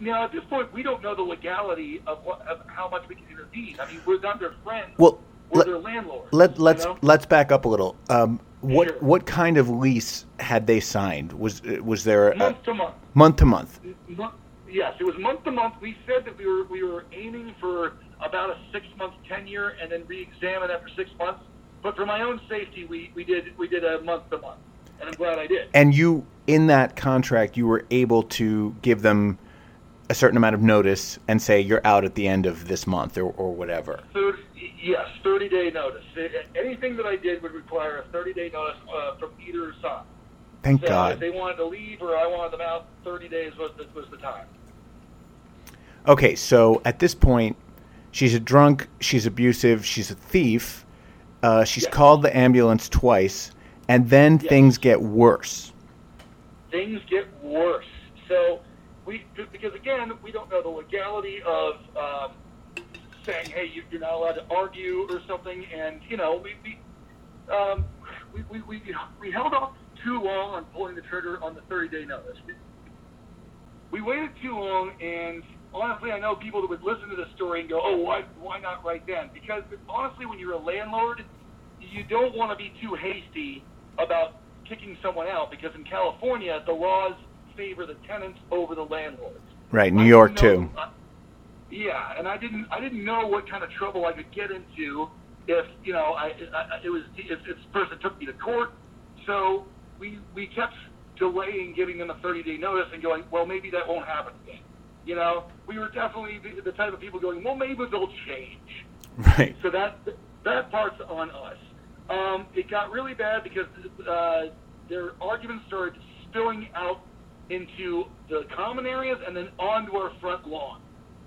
now at this point, we don't know the legality of, what, of how much we can intervene. I mean, we're not their friends. Well, we're let- their landlords. Let let's you know? let's back up a little. Um, what Sure. what kind of lease had they signed? Was was there a, month to month. month to month? Mo- Yes, it was month to month. We said that we were we were aiming for about a six month tenure and then re-examine after six months. But for my own safety, we, we did we did a month to month, and I'm glad I did. And you in that contract, you were able to give them a certain amount of notice and say you're out at the end of this month or, or whatever. Third, yes, 30 day notice. Anything that I did would require a 30 day notice uh, from either side. Thank So if God. they wanted to leave or I wanted them out, 30 days was the, was the time. Okay, so at this point, she's a drunk, she's abusive, she's a thief. Uh, she's Yes. called the ambulance twice, and then Yes. things get worse. things get worse. So we, because again, we don't know the legality of um, saying, "Hey, you, you're not allowed to argue" or something. And you know, we we, um, we, we, we we held off too long on pulling the trigger on the 30 day notice. We, waited too long, and honestly, I know people that would listen to the story and go, "Oh, why why not right then?" Because honestly, when you're a landlord, you don't want to be too hasty about kicking someone out because in California, the laws favor the tenants over the landlords. Right, New York know- too. uh, yeah, and I didn't I didn't know what kind of trouble I could get into if you know I, I it was if, if this person took me to court. So we we kept delaying giving them a 30 day notice and going, well, maybe that won't happen again. You know, we were definitely the, the type of people going, well, maybe they'll change. Right. So that that part's on us. Um, it got really bad because uh, their arguments started spilling out into the common areas and then onto our front lawn.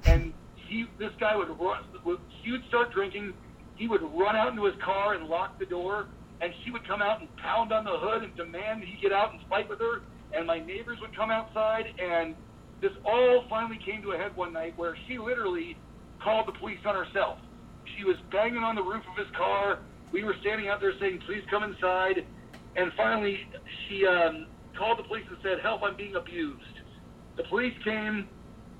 And he, this guy would run. Would, he would start drinking. He would run out into his car and lock the door. And she would come out and pound on the hood and demand that he get out and fight with her. And my neighbors would come outside. And this all finally came to a head one night where she literally called the police on herself. She was banging on the roof of his car. We were standing out there saying, "Please come inside." And finally, she um, called the police and said, "Help! I'm being abused." The police came.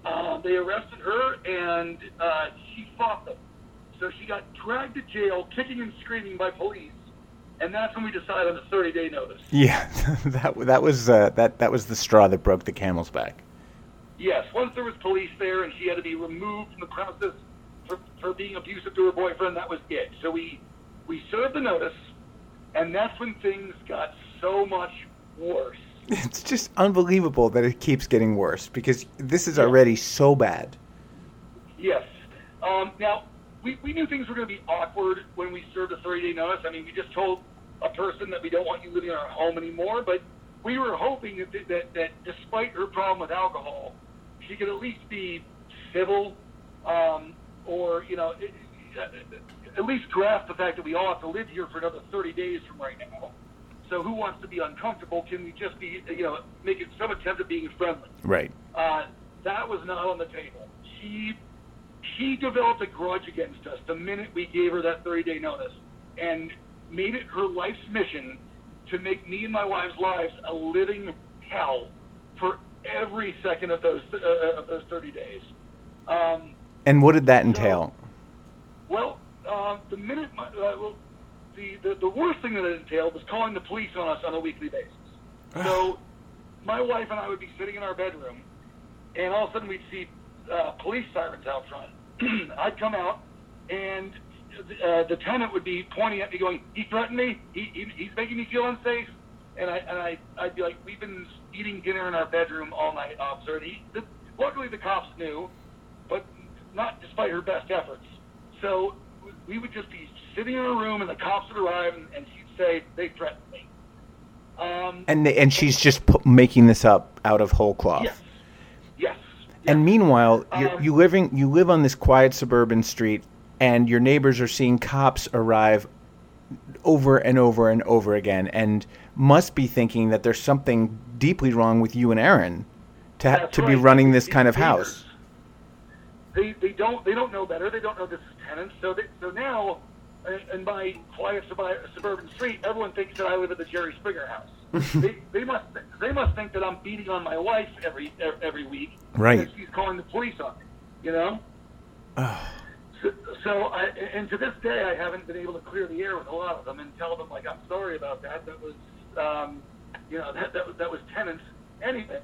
Uh, they arrested her, and uh, she fought them. So she got dragged to jail, kicking and screaming by police. And that's when we decided on the 30-day notice. Yeah, that that was uh, that that was the straw that broke the camel's back. Yes, once there was police there and she had to be removed from the premises for, for being abusive to her boyfriend, that was it. So we we served the notice, and that's when things got so much worse. It's just unbelievable that it keeps getting worse because this is already so bad. Yes. Um, now, we, we knew things were going to be awkward when we served a 30 day notice. I mean, we just told a person that we don't want you living in our home anymore, but we were hoping that, that, that despite her problem with alcohol, she could at least be civil um, or, you know, it- at least grasp the fact that we all have to live here for another 30 days from right now. So who wants to be uncomfortable? Can we just be, you know, making some attempt at being friendly? Right. Uh, that was not on the table. She she developed a grudge against us the minute we gave her that 30 day notice, and made it her life's mission to make me and my wife's lives a living hell for every second of those uh, of those 30 days. Um, And what did that entail? well, uh, the minute my, uh, well, the, the the worst thing that it entailed was calling the police on us on a weekly basis. So, my wife and I would be sitting in our bedroom, and all of a sudden we'd see uh, police sirens out front. I'd come out, and uh, the tenant would be pointing at me, going, "He threatened me. He, he he's making me feel unsafe." And I and I I'd be like, "We've been eating dinner in our bedroom all night, officer." And he, the, luckily, the cops knew, but not despite her best efforts. So we would just be sitting in a room, and the cops would arrive, and, and she'd say, "They threatened me." Um, And they, and she's just making this up out of whole cloth. yes, yes. And meanwhile, you're, Um, you living you live on this quiet suburban street, and your neighbors are seeing cops arrive over and over and over again, and must be thinking that there's something deeply wrong with you and Erin to ha- to be running this kind of house. They they don't they don't know better. They don't know this is tenants. So they, so now, in my quiet suburban street, everyone thinks that I live at the Jerry Springer house. they, they must they must think that I'm beating on my wife every every week. Right. She's calling the police on me. You know. So, so I, and to this day, I haven't been able to clear the air with a lot of them and tell them like I'm sorry about that. That was, um, you know, that that, was- that was tenants. Anyway,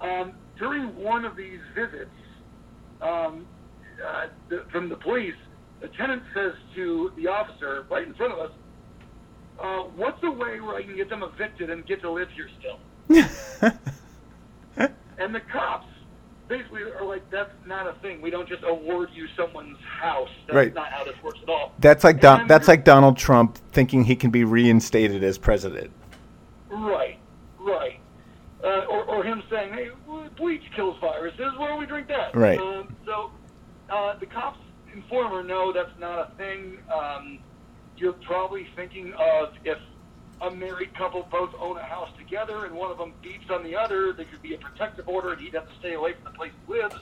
um, during one of these visits um, uh, the, from the police, the tenant says to the officer right in front of us, uh, "What's a way where I can get them evicted and get to live here still?" and the cops basically are like, "That's not a thing. We don't just award you someone's house. That's Right. not how this works at all." That's like Don, that's like Donald Trump thinking he can be reinstated as president. Right, right. Uh, or, or him saying, hey, bleach kills viruses, why don't we drink that? Right. Um, so uh, the cops inform her, no, that's not a thing. Um, you're probably thinking of if a married couple both own a house together and one of them beats on the other, there could be a protective order and he'd have to stay away from the place he lives.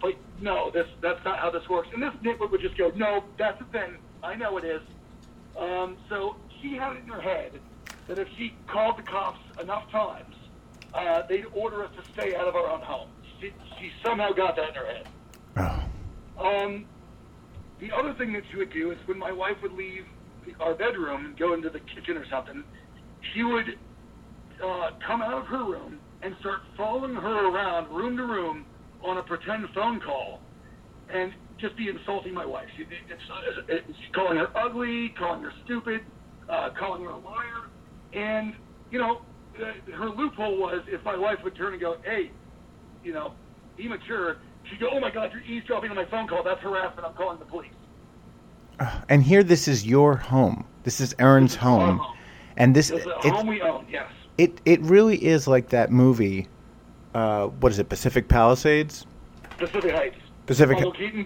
But no, this that's not how this works. And this nitwit would just go, no, that's a thing. I know it is. Um, so she had it in her head that if she called the cops enough times, uh, they'd order us to stay out of our own home. She, she somehow got that in her head. Oh. Um, the other thing that she would do is when my wife would leave our bedroom and go into the kitchen or something, she would uh, come out of her room and start following her around room to room on a pretend phone call and just be insulting my wife. She, it's, it's calling her ugly, calling her stupid, uh, calling her a liar. And, you know, her loophole was if my wife would turn and go, hey, you know, be mature, she'd go, oh my God, you're eavesdropping on my phone call. That's harassment. I'm calling the police. And here, this is your home. This is Erin's This is home, home. and this This is a it, home we own, yes. it it really is like that movie. Uh, what is it? Pacific Palisades. Pacific Heights. Pacific.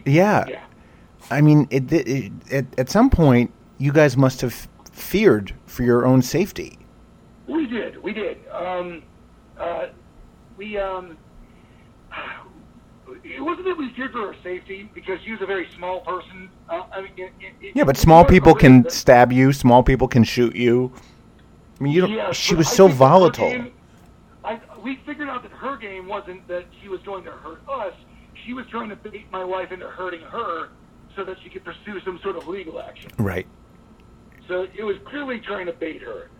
Yeah. Yeah. I mean, it, it, it, at, at some point, you guys must have feared for your own safety. We did. We did. Um, uh, we um, it wasn't that we feared for our safety because she was a very small person. Uh, I mean, it, it, Yeah, but small people can that- stab you. Small people can shoot you. I mean, you don't. She was I so think that her volatile. game- I, we figured out that her game wasn't that she was going to hurt us. She was trying to bait my wife into hurting her so that she could pursue some sort of legal action. Right. So it was clearly trying to bait her,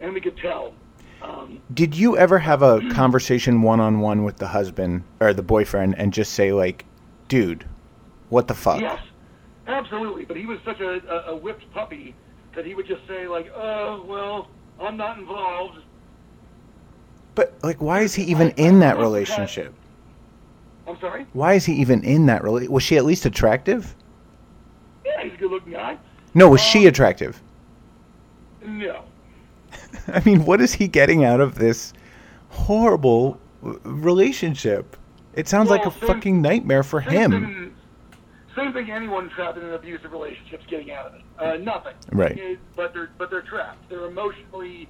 and we could tell. Um, Did you ever have a conversation one on one with the husband or the boyfriend and just say like, "Dude, what the fuck?" Yes, absolutely. But he was such a, a, a whipped puppy that he would just say like, "Oh, well, I'm not involved." But like, why is he even in that relationship? I'm sorry. Why is he even in that relationship? Was she at least attractive? Yeah, he's a good-looking guy. No, was she attractive? No. I mean, what is he getting out of this horrible relationship? It sounds like a same- fucking nightmare for him. thing, same thing anyone trapped in an abusive relationship's getting out of it. Uh, nothing. Right. But they're but they're trapped. They're emotionally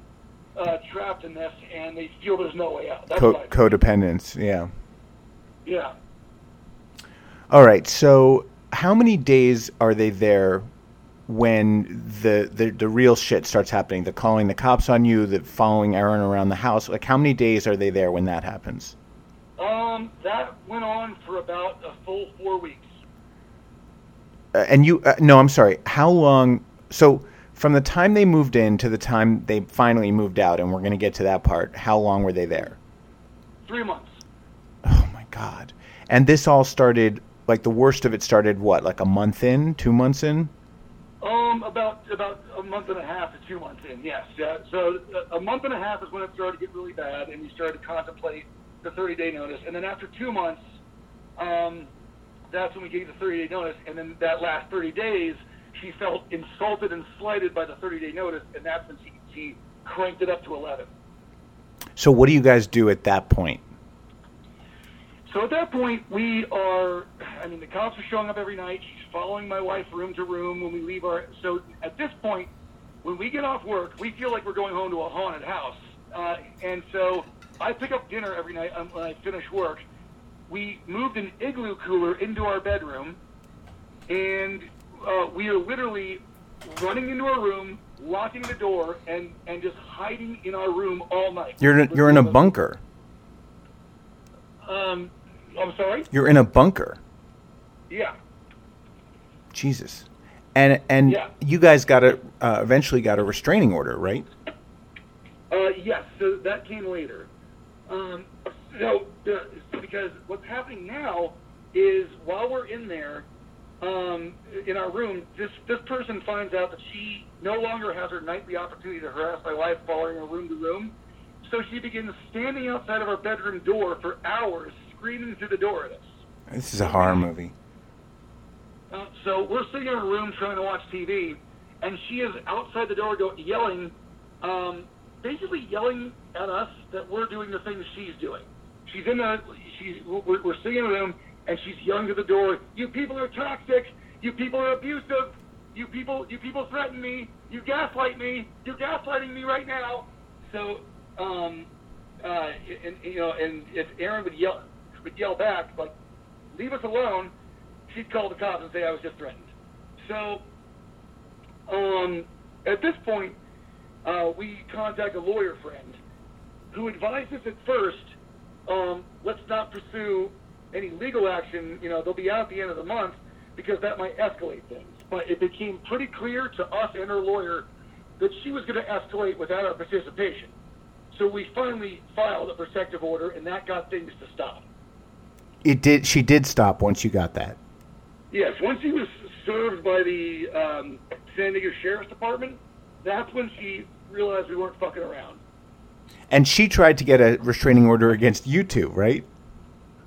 uh, trapped in this, and they feel there's no way out. That's Co- codependence. Yeah. yeah. All right. So, how many days are they there when the, the the real shit starts happening? The calling the cops on you, the following Erin around the house. Like, how many days are they there when that happens? Um, that went on for about a full four weeks. Uh, and you, uh, no, I'm sorry. How long? So, from the time they moved in to the time they finally moved out, and we're going to get to that part. How long were they there? Three months. Oh my god! And this all started like the worst of it started what, like a month in, two months in? Um, about about a month and a half to two months in. Yes. Yeah. So uh, a month and a half is when it started to get really bad, and we started to contemplate the 30 day notice. And then after two months, um, that's when we gave the 30 day notice. And then that last 30 days, she felt insulted and slighted by the 30 day notice, and that's when she she cranked it up to 11. So, what do you guys do at that point? So at that point, we are. I mean, the cops are showing up every night. Following my wife room to room when we leave our. So at this point, when we get off work, we feel like we're going home to a haunted house. Uh, and so I pick up dinner every night um, when I finish work. We moved an igloo cooler into our bedroom, and uh, we are literally running into our room, locking the door, and and just hiding in our room all night. You're in, you're in a bunker. Um, I'm sorry. You're in a bunker. Yeah. Jesus. And and Yeah. you guys got a uh, eventually got a restraining order, right? Uh, yes, so that came later. Um, so, uh, because what's happening now is while we're in there, um, in our room, this this person finds out that she no longer has her nightly opportunity to harass my wife, following her room to room. So she begins standing outside of our bedroom door for hours, screaming through the door at us. This is a horror movie. So we're sitting in our room trying to watch TV, and she is outside the door go, yelling, um, basically yelling at us that we're doing the things she's doing. She's in the, she's, we're, we're sitting in a room, and she's yelling at the door, "You people are toxic. You people are abusive. You people, you people threaten me. You gaslight me. You're gaslighting me right now." So, um, uh, and you know, and if Erin would yell, would yell back like, "Leave us alone," she'd call the cops and say I was just threatened. So, um, at this point, uh, we contact a lawyer friend who advised us at first, um, let's not pursue any legal action. You know, they'll be out at the end of the month because that might escalate things. But it became pretty clear to us and her lawyer that she was going to escalate without our participation. So we finally filed a protective order, and that got things to stop. It did. She did stop once you got that. Yes, once he was served by the um, San Diego Sheriff's Department, that's when she realized we weren't fucking around. And she tried to get a restraining order against you two, right?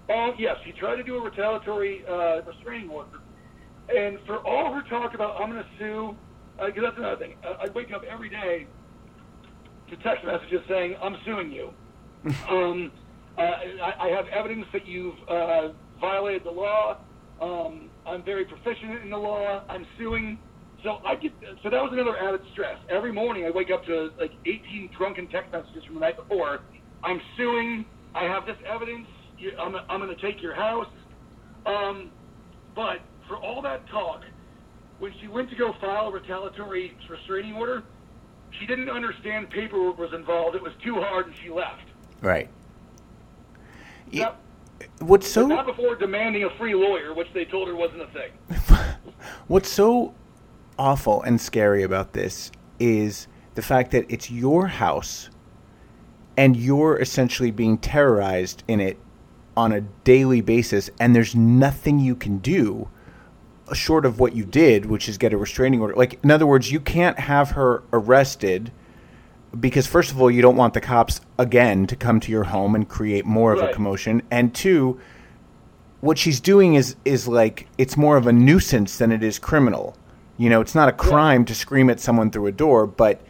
Oh, yes, she tried to do a retaliatory uh, restraining order. And for all her talk about, I'm going to sue, because that's another thing. I, I wake up every day to text messages saying, I'm suing you. um, uh, I, I have evidence that you've uh, violated the law. Um, I'm very proficient in the law. I'm suing. So I get. So that was another added stress. Every morning I wake up to like 18 drunken text messages from the night before. I'm suing. I have this evidence. You, I'm, I'm going to take your house. Um, but for all that talk, when she went to go file a retaliatory restraining order, she didn't understand paperwork was involved. It was too hard, and she left. Right. Yep. What's so Not before demanding a free lawyer, which they told her wasn't a thing. What's so awful and scary about this is the fact that it's your house and you're essentially being terrorized in it on a daily basis and there's nothing you can do short of what you did which is get a restraining order like in other words you can't have her arrested because first of all you don't want the cops again to come to your home and create more of a commotion and two what she's doing is is like it's more of a nuisance than it is criminal. You know, it's not a crime to scream at someone through a door, but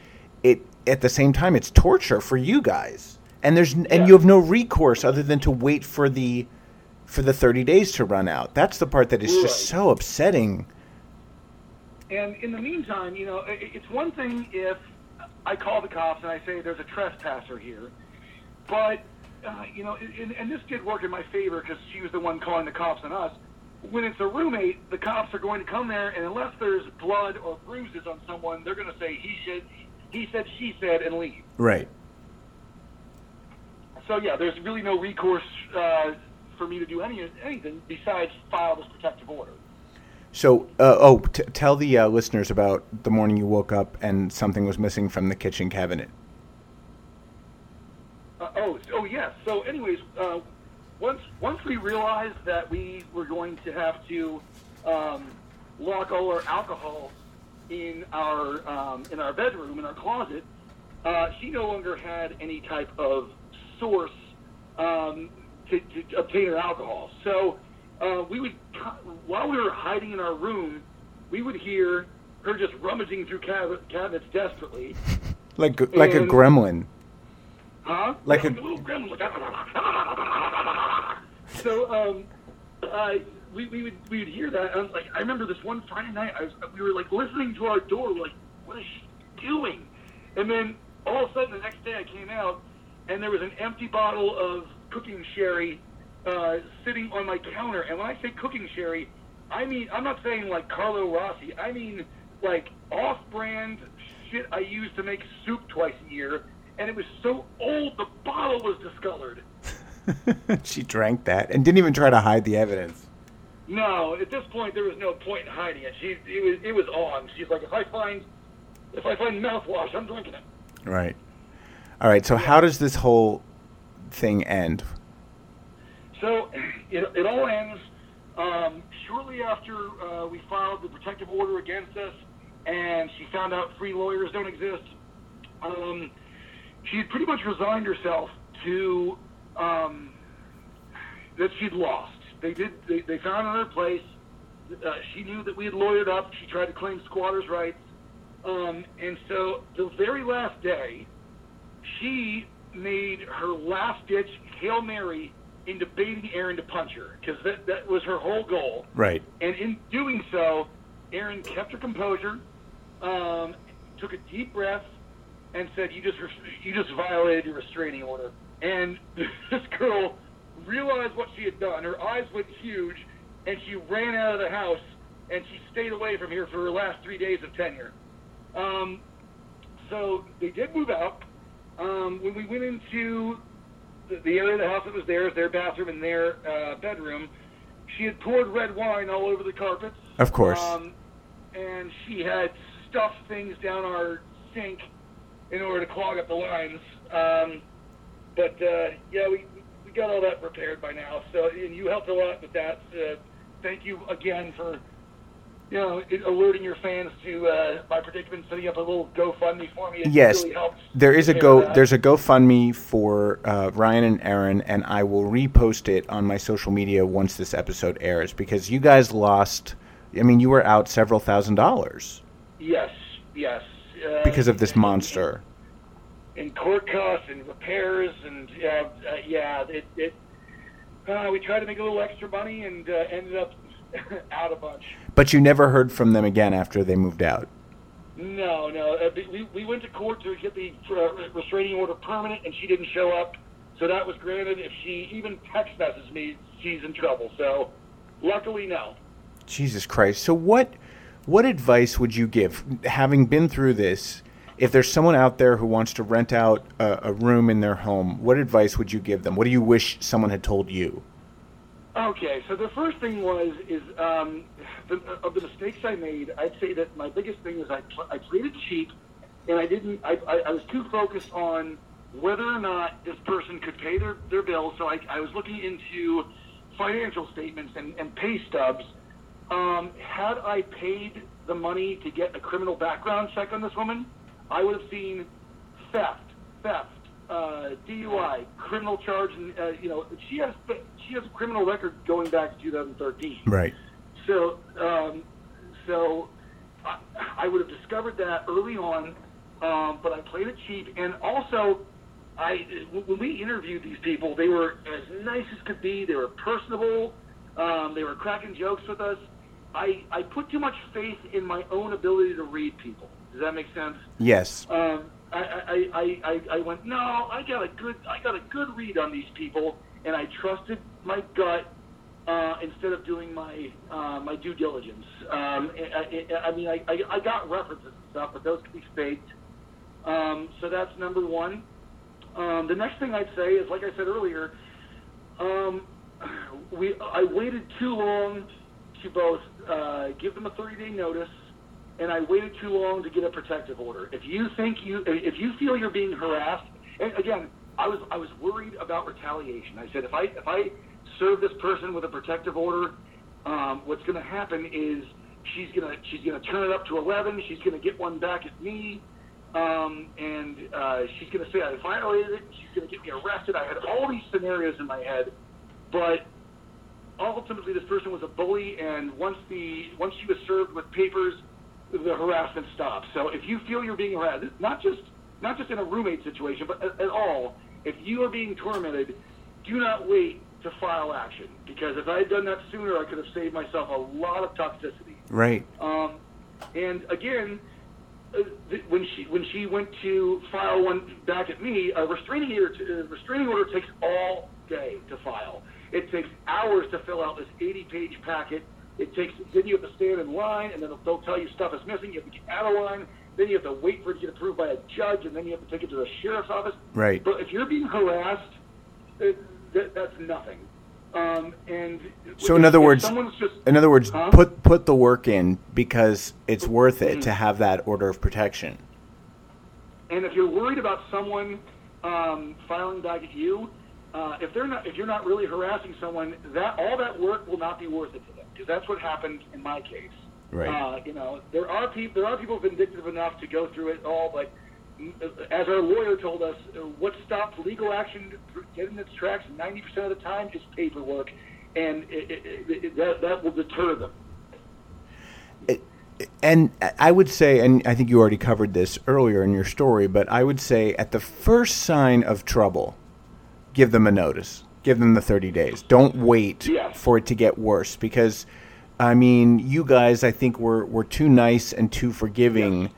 it at the same time it's torture for you guys. And there's and Yeah. you have no recourse other than to wait for the for the 30 days to run out. That's the part that is just so upsetting. And in the meantime, you know, it's one thing if I call the cops and I say there's a trespasser here. But, uh, you know, and, and this did work in my favor because she was the one calling the cops on us. When it's a roommate, the cops are going to come there, and unless there's blood or bruises on someone, they're going to say he said, he said, she said, and leave. Right. So yeah, there's really no recourse uh, for me to do any anything besides file this protective order. So, uh, oh, t- tell the uh, listeners about the morning you woke up and something was missing from the kitchen cabinet. Uh, oh, oh yes. So, anyways, uh, once once we realized that we were going to have to um, lock all our alcohol in our um, in our bedroom in our closet, uh, she no longer had any type of source um, to, to obtain her alcohol. So uh, we would, while we were hiding in our room, we would hear her just rummaging through cab- cabinets desperately. Like like a gremlin. Huh? Like Yeah, a- little gremlin. So, um, uh, we, we would we would hear that. And, like I remember this one Friday night, I was we were like listening to our door, like what is she doing? And then all of a sudden, the next day, I came out, and there was an empty bottle of cooking sherry uh, sitting on my counter. And when I say cooking sherry, I mean I'm not saying like Carlo Rossi. I mean like off-brand shit I use to make soup twice a year. And it was so old, the bottle was discolored. she drank that and didn't even try to hide the evidence. No, at this point there was no point in hiding it. She it was it was on. She's like, if I find if I find mouthwash, I'm drinking it. Right. All right. So how does this whole thing end? So it, it all ends um, shortly after uh, we filed the protective order against us, and she found out free lawyers don't exist. Um, she had pretty much resigned herself to um, that she'd lost. They did. They, they found another place. Uh, she knew that we had lawyered up. She tried to claim squatters' rights, um, and so the very last day, she made her last ditch hail mary into baiting Erin to punch her because that that was her whole goal. Right. And in doing so, Erin kept her composure, um, took a deep breath, and said, "You just you just violated your restraining order." And this girl realized what she had done. Her eyes went huge, and she ran out of the house. And she stayed away from here for her last three days of tenure. Um, so they did move out. Um, when we went into the, area of the house that was theirs, their bathroom and their uh, bedroom, she had poured red wine all over the carpets. Of course. Um, and she had stuffed things down our sink in order to clog up the lines. Um, but uh, yeah, we we got all that repaired by now. So and you helped a lot with that. Uh, thank you again for you know alerting your fans to uh, my predicament, setting up a little GoFundMe for me. It yes, really there is a go. There's a GoFundMe for uh, Ryan and Erin, and I will repost it on my social media once this episode airs because you guys lost. I mean, you were out several thousand dollars yes, yes. Uh, because of this monster. and court costs and repairs and uh, uh, yeah, it, it uh, we tried to make a little extra money and uh, ended up out a bunch. But you never heard from them again after they moved out. No, no, uh, we we went to court to get the uh, restraining order permanent, and she didn't show up. So that was granted. If she even text messages me, she's in trouble. So luckily, no. Jesus Christ. So what what advice would you give having been through this? If there's someone out there who wants to rent out a, a room in their home, what advice would you give them? What do you wish someone had told you? Okay, so the first thing was is um, the, of the mistakes I made. I'd say that my biggest thing is I pl- I played it cheap, and I didn't. I, I, I was too focused on whether or not this person could pay their their bills. So I, I was looking into financial statements and, and pay stubs. Um, had I paid the money to get a criminal background check on this woman, I would have seen theft, theft, uh, DUI, criminal charge, and uh, you know she has she has a criminal record going back to 2013. Right. So, um, so I, I would have discovered that early on, um, but I played it cheap. And also, I when we interviewed these people, they were as nice as could be. They were personable. Um, they were cracking jokes with us. I I put too much faith in my own ability to read people. Does that make sense? Yes. Um, I, I, I, I, went, no, I got a good, I got a good read on these people, and I trusted my gut uh, instead of doing my uh, my due diligence. Um, I, I, I mean, I, I, I got references and stuff, but those could be faked. Um, so that's number one. Um, the next thing I'd say is, like I said earlier, um, we I waited too long to both uh, give them a 30 day notice, and I waited too long to get a protective order. If you think you if you feel you're being harassed, and again, I was I was worried about retaliation. I said if I if I serve this person with a protective order, um, what's going to happen is she's gonna she's gonna turn it up to 11. She's gonna get one back at me. Um, and uh, she's going to say I violated it. She's going to get me arrested. I had all these scenarios in my head, but ultimately this person was a bully. And once the once she was served with papers, the harassment stops. So if you feel you're being harassed, not just not just in a roommate situation, but at, at all, if you are being tormented, do not wait to file action because if I had done that sooner, I could have saved myself a lot of toxicity. Right. Um, and again, uh, th- when she when she went to file one back at me, a restraining order to, uh, restraining order takes all day to file. It takes hours to fill out this 80-page packet. It takes then you have to stand in line, and then they'll tell you stuff is missing. You have to get out of line. Then you have to wait for it to get approved by a judge, and then you have to take it to the sheriff's office. Right. But if you're being harassed, it, that, that's nothing. Um, and So in other words, someone's just in other words, Huh? put put the work in because it's worth it Mhm. to have that order of protection. And if you're worried about someone um, filing back at you, uh, if they're not, if you're not really harassing someone, that all that work will not be worth it because that's what happened in my case. Right. Uh, you know, there are people, there are people vindictive enough to go through it all, but as our lawyer told us, uh, what stops legal action getting its tracks 90% of the time is paperwork, and it, it, it, that that will deter them. And I would say, and I think you already covered this earlier in your story, but I would say at the first sign of trouble, give them a notice. Give them the 30 days. Don't wait Yes. for it to get worse because, I mean, you guys, I think, were, were too nice and too forgiving.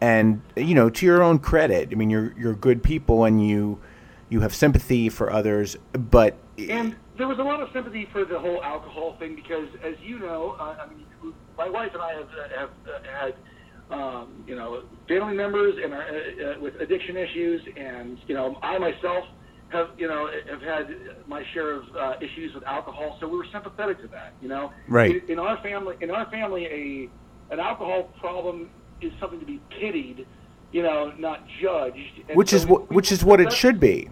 And, you know, to your own credit, I mean, you're, you're good people and you, you have sympathy for others, but And there was a lot of sympathy for the whole alcohol thing because, as you know, uh, I mean, my wife and I have, have uh, had, um, you know, family members and uh, uh, with addiction issues, and you know, I myself have, you know, have had my share of uh, issues with alcohol, so we were sympathetic to that. You know, Right. In, in our family, in our family, a an alcohol problem is something to be pitied, you know, not judged. And which so is we- what, which is what it should be.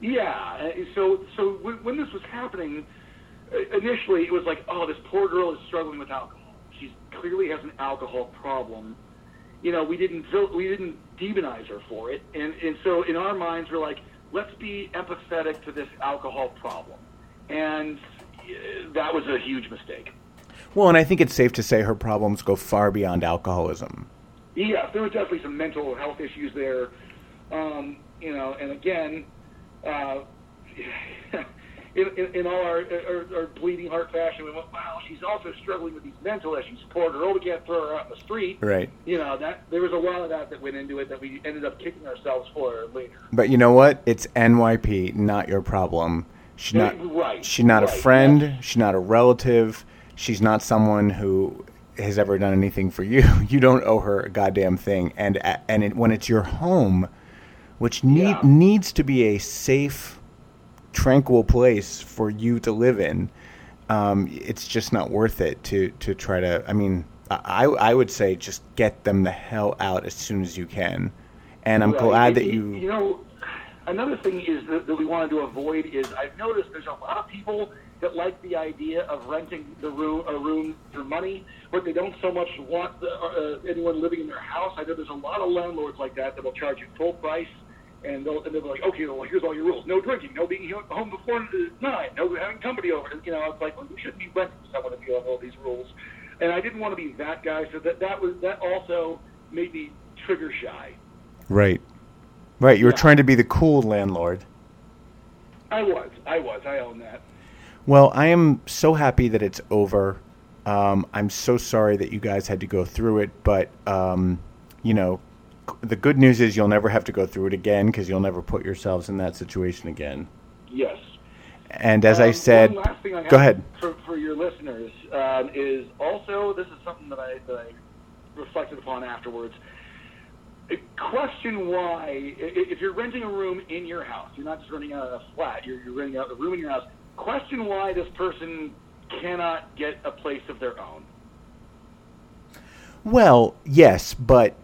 yeah. So so when, when this was happening, initially it was like, oh, this poor girl is struggling with alcohol. She clearly has an alcohol problem. You know, we didn't we didn't demonize her for it, and and so in our minds we're like, let's be empathetic to this alcohol problem, and uh, that was a huge mistake. Well, and I think it's safe to say her problems go far beyond alcoholism. Yes, there were definitely some mental health issues there. Um, you know, and again, uh, in, in, in all our, our, our bleeding heart fashion, we went, wow, she's also struggling with these mental issues. Poor girl, we can't throw her out in the street. Right. You know, that there was a lot of that that went into it that we ended up kicking ourselves for later. But you know what? It's NYP, not your problem. She's not. Right, She's not a friend. yeah. She's not a relative. She's not someone who has ever done anything for you. You don't owe her a goddamn thing. And and it, when it's your home, which need, Yeah. needs to be a safe, tranquil place for you to live in, um, it's just not worth it to to try to. I mean, I I would say just get them the hell out as soon as you can. And I'm glad that you. You know, another thing is that, that we wanted to avoid is I've noticed there's a lot of people that like the idea of renting the room a room for money, but they don't so much want the, uh, anyone living in their house. I know there's a lot of landlords like that that will charge you full price. And they'll, and they'll be like, okay, well, here's all your rules. No drinking, no being home before nine, no having company over. You know, it's like, well, you shouldn't be renting someone if you have all these rules. And I didn't want to be that guy, so that, that was that also made me trigger shy. Right. Right. You were Yeah. trying to be the cool landlord. I was. I was. I own that. Well, I am so happy that it's over. Um, I'm so sorry that you guys had to go through it, but um, you know, the good news is you'll never have to go through it again because you'll never put yourselves in that situation again. Yes. And as I Um, said, last thing I go ahead. For, for your listeners um, is also this is something that I that I reflected upon afterwards. Question why, if you're renting a room in your house, you're not just renting out a flat, you're, you're renting out a room in your house. Question why this person cannot get a place of their own. Well, yes, but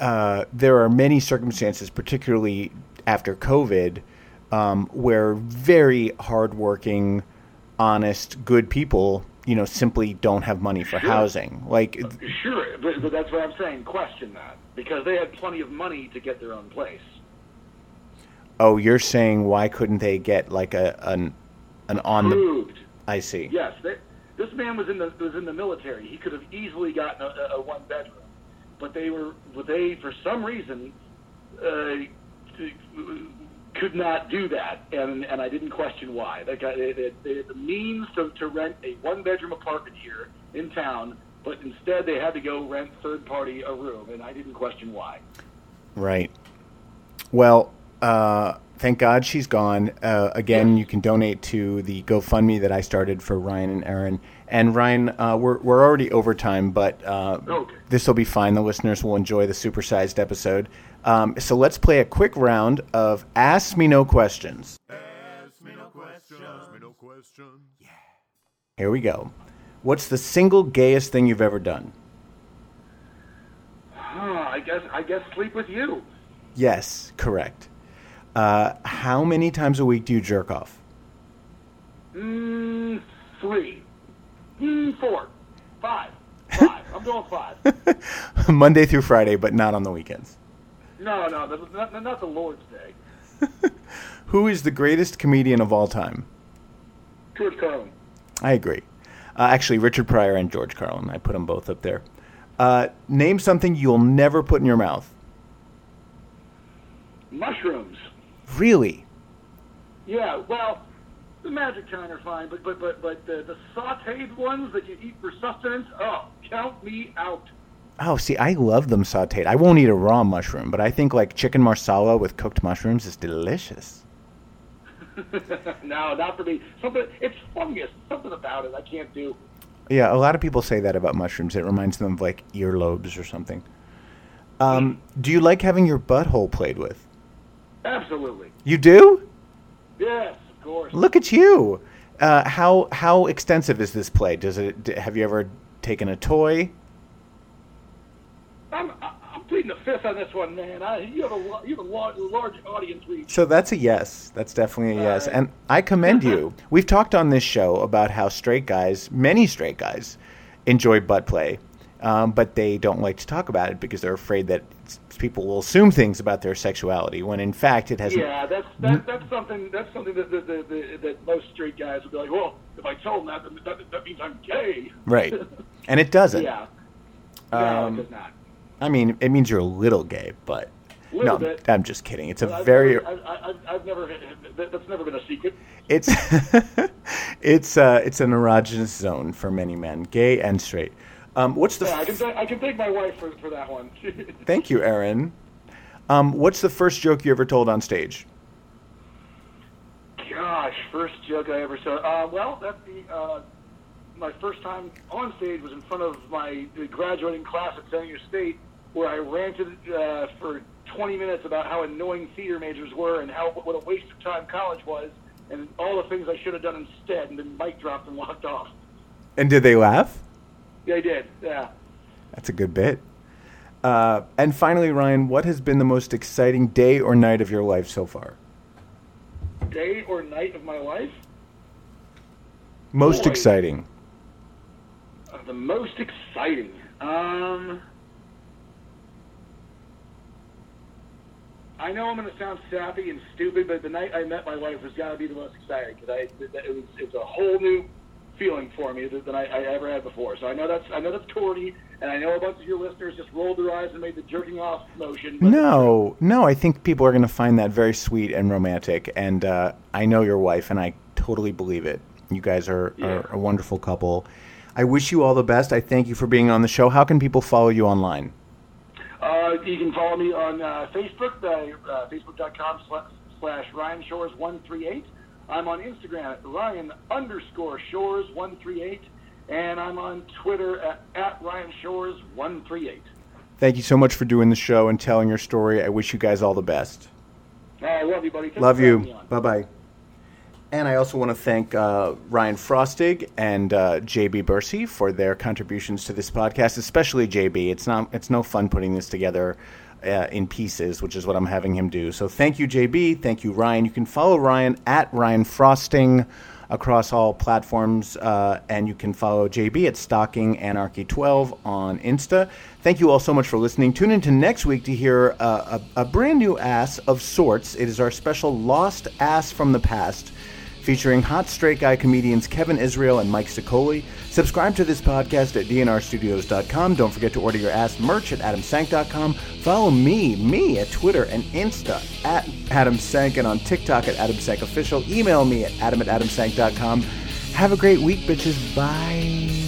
uh, there are many circumstances, particularly after COVID, um, where very hardworking, honest, good people, you know, simply don't have money for Sure. housing. Like, Sure, but, but that's what I'm saying. Question that because they had plenty of money to get their own place. oh, you're saying why couldn't they get like a an an on the? I see. Yes, they, this man was in the was in the military. He could have easily gotten a, a one bedroom, but they were but they for some reason uh, could not do that, and and I didn't question why. They got they, they, they had the means to, to rent a one bedroom apartment here in town, but instead they had to go rent third party a room, and I didn't question why. Right. Well, uh, thank God she's gone. Uh, again, you can donate to the GoFundMe that I started for Ryan and Erin. And Ryan, uh, we're we're already over time, but uh, Okay. this will be fine. The listeners will enjoy the supersized episode. Um, so let's play a quick round of Ask Me No Questions. Here we go. What's the single gayest thing you've ever done? Huh, I guess I guess sleep with you. Yes, correct. Uh, how many times a week do you jerk off? Mm, three, mm, four, five, five. I'm going five. Monday through Friday, but not on the weekends. No, no, not, not the Lord's Day. Who is the greatest comedian of all time? George Carlin. I agree. Uh, actually, Richard Pryor and George Carlin. I put them both up there. Uh, name something you'll never put in your mouth. Mushrooms. Really? Yeah, well, the magic kind are fine, but but but but the, the sautéed ones that you eat for sustenance, oh, count me out. Oh, see, I love them sauteed. I won't eat a raw mushroom, but I think like chicken marsala with cooked mushrooms is delicious. no, not for me. Something it's fungus. Something about it I can't do. Yeah, a lot of people say that about mushrooms. It reminds them of like earlobes or something. Um, do you like having your butthole played with? Absolutely. You do? Yes. Look at you. Uh, how how extensive is this play? Does it? Have you ever taken a toy? I'm I'm pleading the fifth on this one, man. I, you have a you have a large, large audience reach. So that's a yes. That's definitely a yes. Alright. And I commend you. We've talked on this show about how straight guys, many straight guys, enjoy butt play, um, but they don't like to talk about it because they're afraid that s- people will assume things about their sexuality when in fact it has. Yeah, that's that, that's something that's something that that, that, that that most straight guys would be like, well, if I tell them that, that, that means I'm gay. Right. And it doesn't. yeah. No, Um, it does not. I mean, it means you're a little gay, but Little no, bit. I'm just kidding. It's a I've very never, I, I've never that's never been a secret. it's it's uh, it's an erogenous zone for many men, gay and straight. Um, what's the Yeah, I can thank- I can thank my wife for for that one. Thank you, Erin. Um, what's the first joke you ever told on stage? Gosh, first joke I ever saw. Uh, well, that's the uh, my first time on stage was in front of my graduating class at San Diego State, where I ranted uh, for 20 minutes about how annoying theater majors were and how what a waste of time college was, and all the things I should have done instead, and then mic dropped and walked off. And did they laugh? I did. Yeah. That's a good bit. Uh, and finally, Ryan, what has been the most exciting day or night of your life so far? Day or night of my life? Most Boy. exciting. Uh, the most exciting. Um, I know I'm going to sound sappy and stupid, but the night I met my wife has got to be the most exciting because I it was it's a whole new feeling for me than I, I ever had before. So I know that's I know that's corny, and I know a bunch of your listeners just rolled their eyes and made the jerking off motion. No, no, I think people are going to find that very sweet and romantic. And uh, I know your wife, and I totally believe it. You guys are, Yeah. are a wonderful couple. I wish you all the best. I thank you for being on the show. How can people follow you online? Uh, you can follow me on uh, Facebook, uh, facebook.com slash, slash Ryan Shores 138. I'm on Instagram at Ryan underscore Shores 138. And I'm on Twitter at, at Ryan Shores 138. Thank you so much for doing the show and telling your story. I wish you guys all the best. I love you, buddy. Thanks Love for having me you. Bye bye. And I also want to thank uh, Ryan Frostig and uh, JB Bursey for their contributions to this podcast, especially JB. It's not it's no fun putting this together uh, in pieces, which is what I'm having him do. So thank you, JB. Thank you, Ryan. You can follow Ryan at Ryan Frostig across all platforms, uh, and you can follow JB at Stocking Anarchy 12 on Insta. Thank you all so much for listening. Tune in to next week to hear uh, a, a brand new ass of sorts. It is our special Lost Ass from the Past featuring hot straight guy comedians Kevin Israel and Mike Sicoli. Subscribe to this podcast at dnrstudios.com. Don't forget to order your ass merch at adamsank.com. Follow me, me at Twitter and Insta at adamsank and on TikTok at adamsankofficial. Email me at adam at adamsank.com. Have a great week, bitches. Bye.